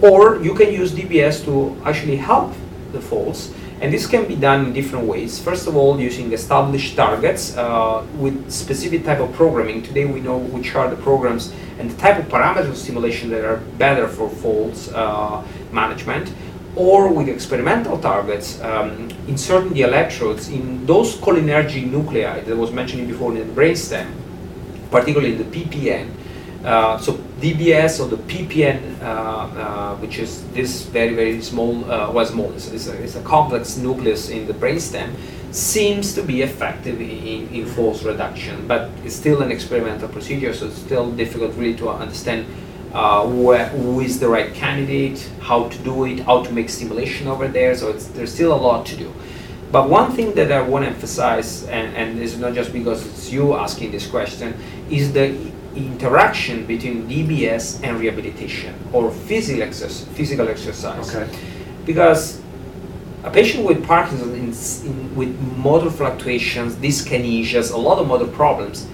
Speaker 2: Or you can use DBS to actually help the falls and this can be done in different ways. First of all, using established targets uh, with specific type of programming. Today we know which are the programs and the type of parameter simulation that are better for falls uh, management. Or with experimental targets, um, inserting the electrodes in those cholinergic nuclei that was mentioned before in the brainstem, particularly in the PPN, uh, so DBS or the PPN, uh, uh, which is this very very small, uh, well small, it's, it's, a, it's, a, complex nucleus in the brainstem, seems to be effective in, in reduction, but it's still an experimental procedure, so it's still difficult really to understand uh, where, who is the right candidate, how to do it, how to make stimulation over there. So there's still a lot to do. But one thing that I want to emphasize, and, and it's not just because it's you asking this question, is the interaction between DBS and rehabilitation or physical, exercise, physical exercise.
Speaker 1: Okay.
Speaker 2: Because a patient with Parkinson's in, in, with motor fluctuations, dyskinesias, a lot of motor problems,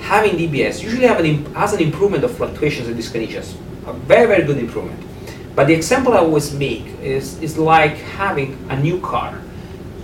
Speaker 2: having DBS usually have an, has an improvement of fluctuations and dyskinesias, a very, very good improvement. But the example I always make is, is like having a new car.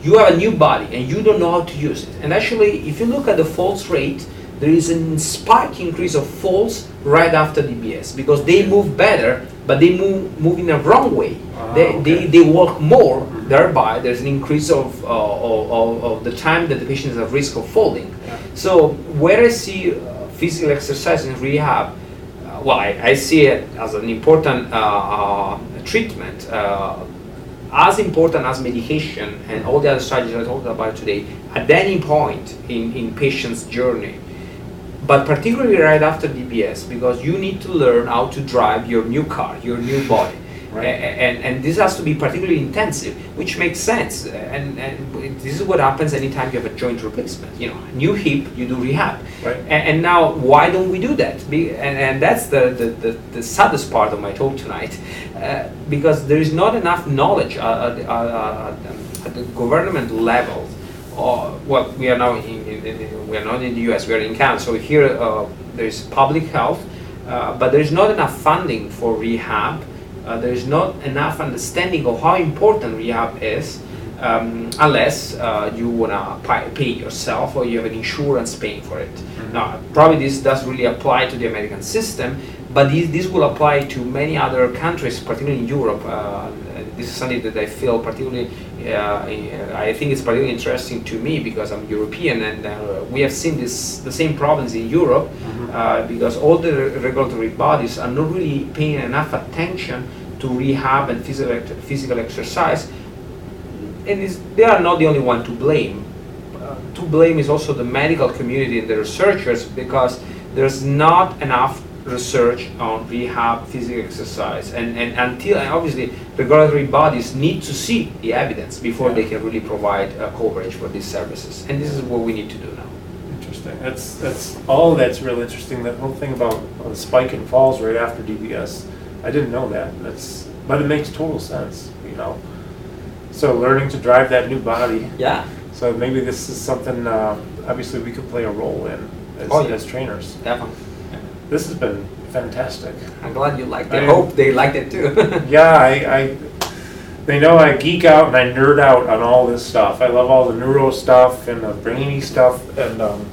Speaker 2: You have a new body and you don't know how to use it. And actually, if you look at the false rate, there is a spike increase of falls right after DBS because they move better, but they move, move in a wrong way. Ah, they, okay. they, they walk more, mm-hmm. thereby there's an increase of, uh, of, of, the time that the patient is at risk of falling. Yeah. So where I see uh, physical exercise in rehab, uh, well, I, I, see it as an important uh, uh, treatment, uh, as important as medication and all the other strategies I talked about today, at any point in, in patient's journey but particularly right after DBS because you need to learn how to drive your new car, your new body. Right. And, and this has to be particularly intensive, which makes sense. And, and this is what happens anytime you have a joint replacement. You know, new hip, you do rehab.
Speaker 1: Right.
Speaker 2: And, and now, why don't we do that? Be, and, and that's the, the, the, the, saddest part of my talk tonight, uh, because there is not enough knowledge uh, at, uh, at the government level uh, well, we are now in, in, in, we are not in the U.S. We are in Canada. So here uh, there is public health, uh, but there is not enough funding for rehab. Uh, there is not enough understanding of how important rehab is, um, unless uh, you wanna pay yourself or you have an insurance paying for it. Mm-hmm. Now, probably this does really apply to the American system, but this, this will apply to many other countries, particularly in Europe. Uh, this is something that I feel particularly, I think it's particularly interesting to me because I'm European and uh, we have seen this the same problems in Europe mm-hmm. uh, because all the regulatory bodies are not really paying enough attention to rehab and physical, physical exercise. And they are not the only one to blame. Uh, to blame is also the medical community and the researchers because there's not enough research on rehab, physical exercise, and, and until and obviously regulatory bodies need to see the evidence before yeah. they can really provide uh, coverage for these services. And this is what we need to do now.
Speaker 1: Interesting. That's that's all. That's real interesting. That whole thing about the spike in falls right after DBS. I didn't know that. That's but it makes total sense. You know. So learning to drive that new body.
Speaker 2: Yeah.
Speaker 1: So maybe this is something. Uh, obviously, we could play a role in as,
Speaker 2: oh, yeah.
Speaker 1: as trainers.
Speaker 2: Definitely.
Speaker 1: This has been fantastic.
Speaker 2: I'm glad you liked it. I hope they liked it too.
Speaker 1: yeah, I, I, they know I geek out and I nerd out on all this stuff. I love all the neuro stuff and the brainy stuff, and um,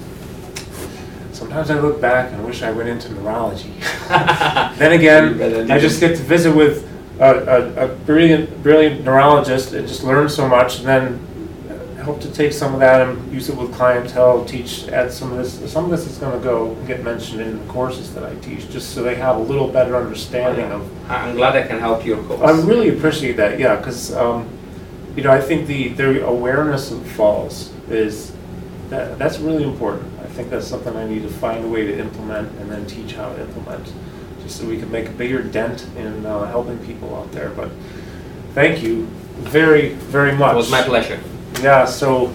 Speaker 1: sometimes I look back and wish I went into neurology. then again, I just get to visit with a, a, a brilliant, brilliant neurologist and just learn so much, and then hope to take some of that and use it with clientele, teach, add some of this, some of this is gonna go get mentioned in the courses that I teach, just so they have a little better understanding of.
Speaker 2: I'm glad I can help your course.
Speaker 1: I really appreciate that, yeah, because, um, you know, I think the, the awareness of falls is, that, that's really important. I think that's something I need to find a way to implement and then teach how to implement, just so we can make a bigger dent in uh, helping people out there, but thank you very, very much.
Speaker 2: It was my pleasure.
Speaker 1: Yeah, so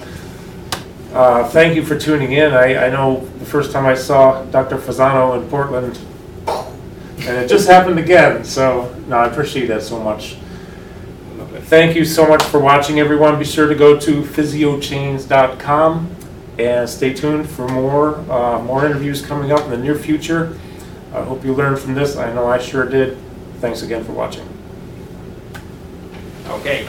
Speaker 1: Uh, Thank you for tuning in. I, I know the first time I saw Dr. Fasano in Portland, and it just happened again, so, no, I appreciate that so much. Thank you so much for watching, everyone. Be sure to go to physiochains.com and stay tuned for more, uh, more interviews coming up in the near future. I hope you learned from this. I know I sure did. Thanks again for watching.
Speaker 2: Okay.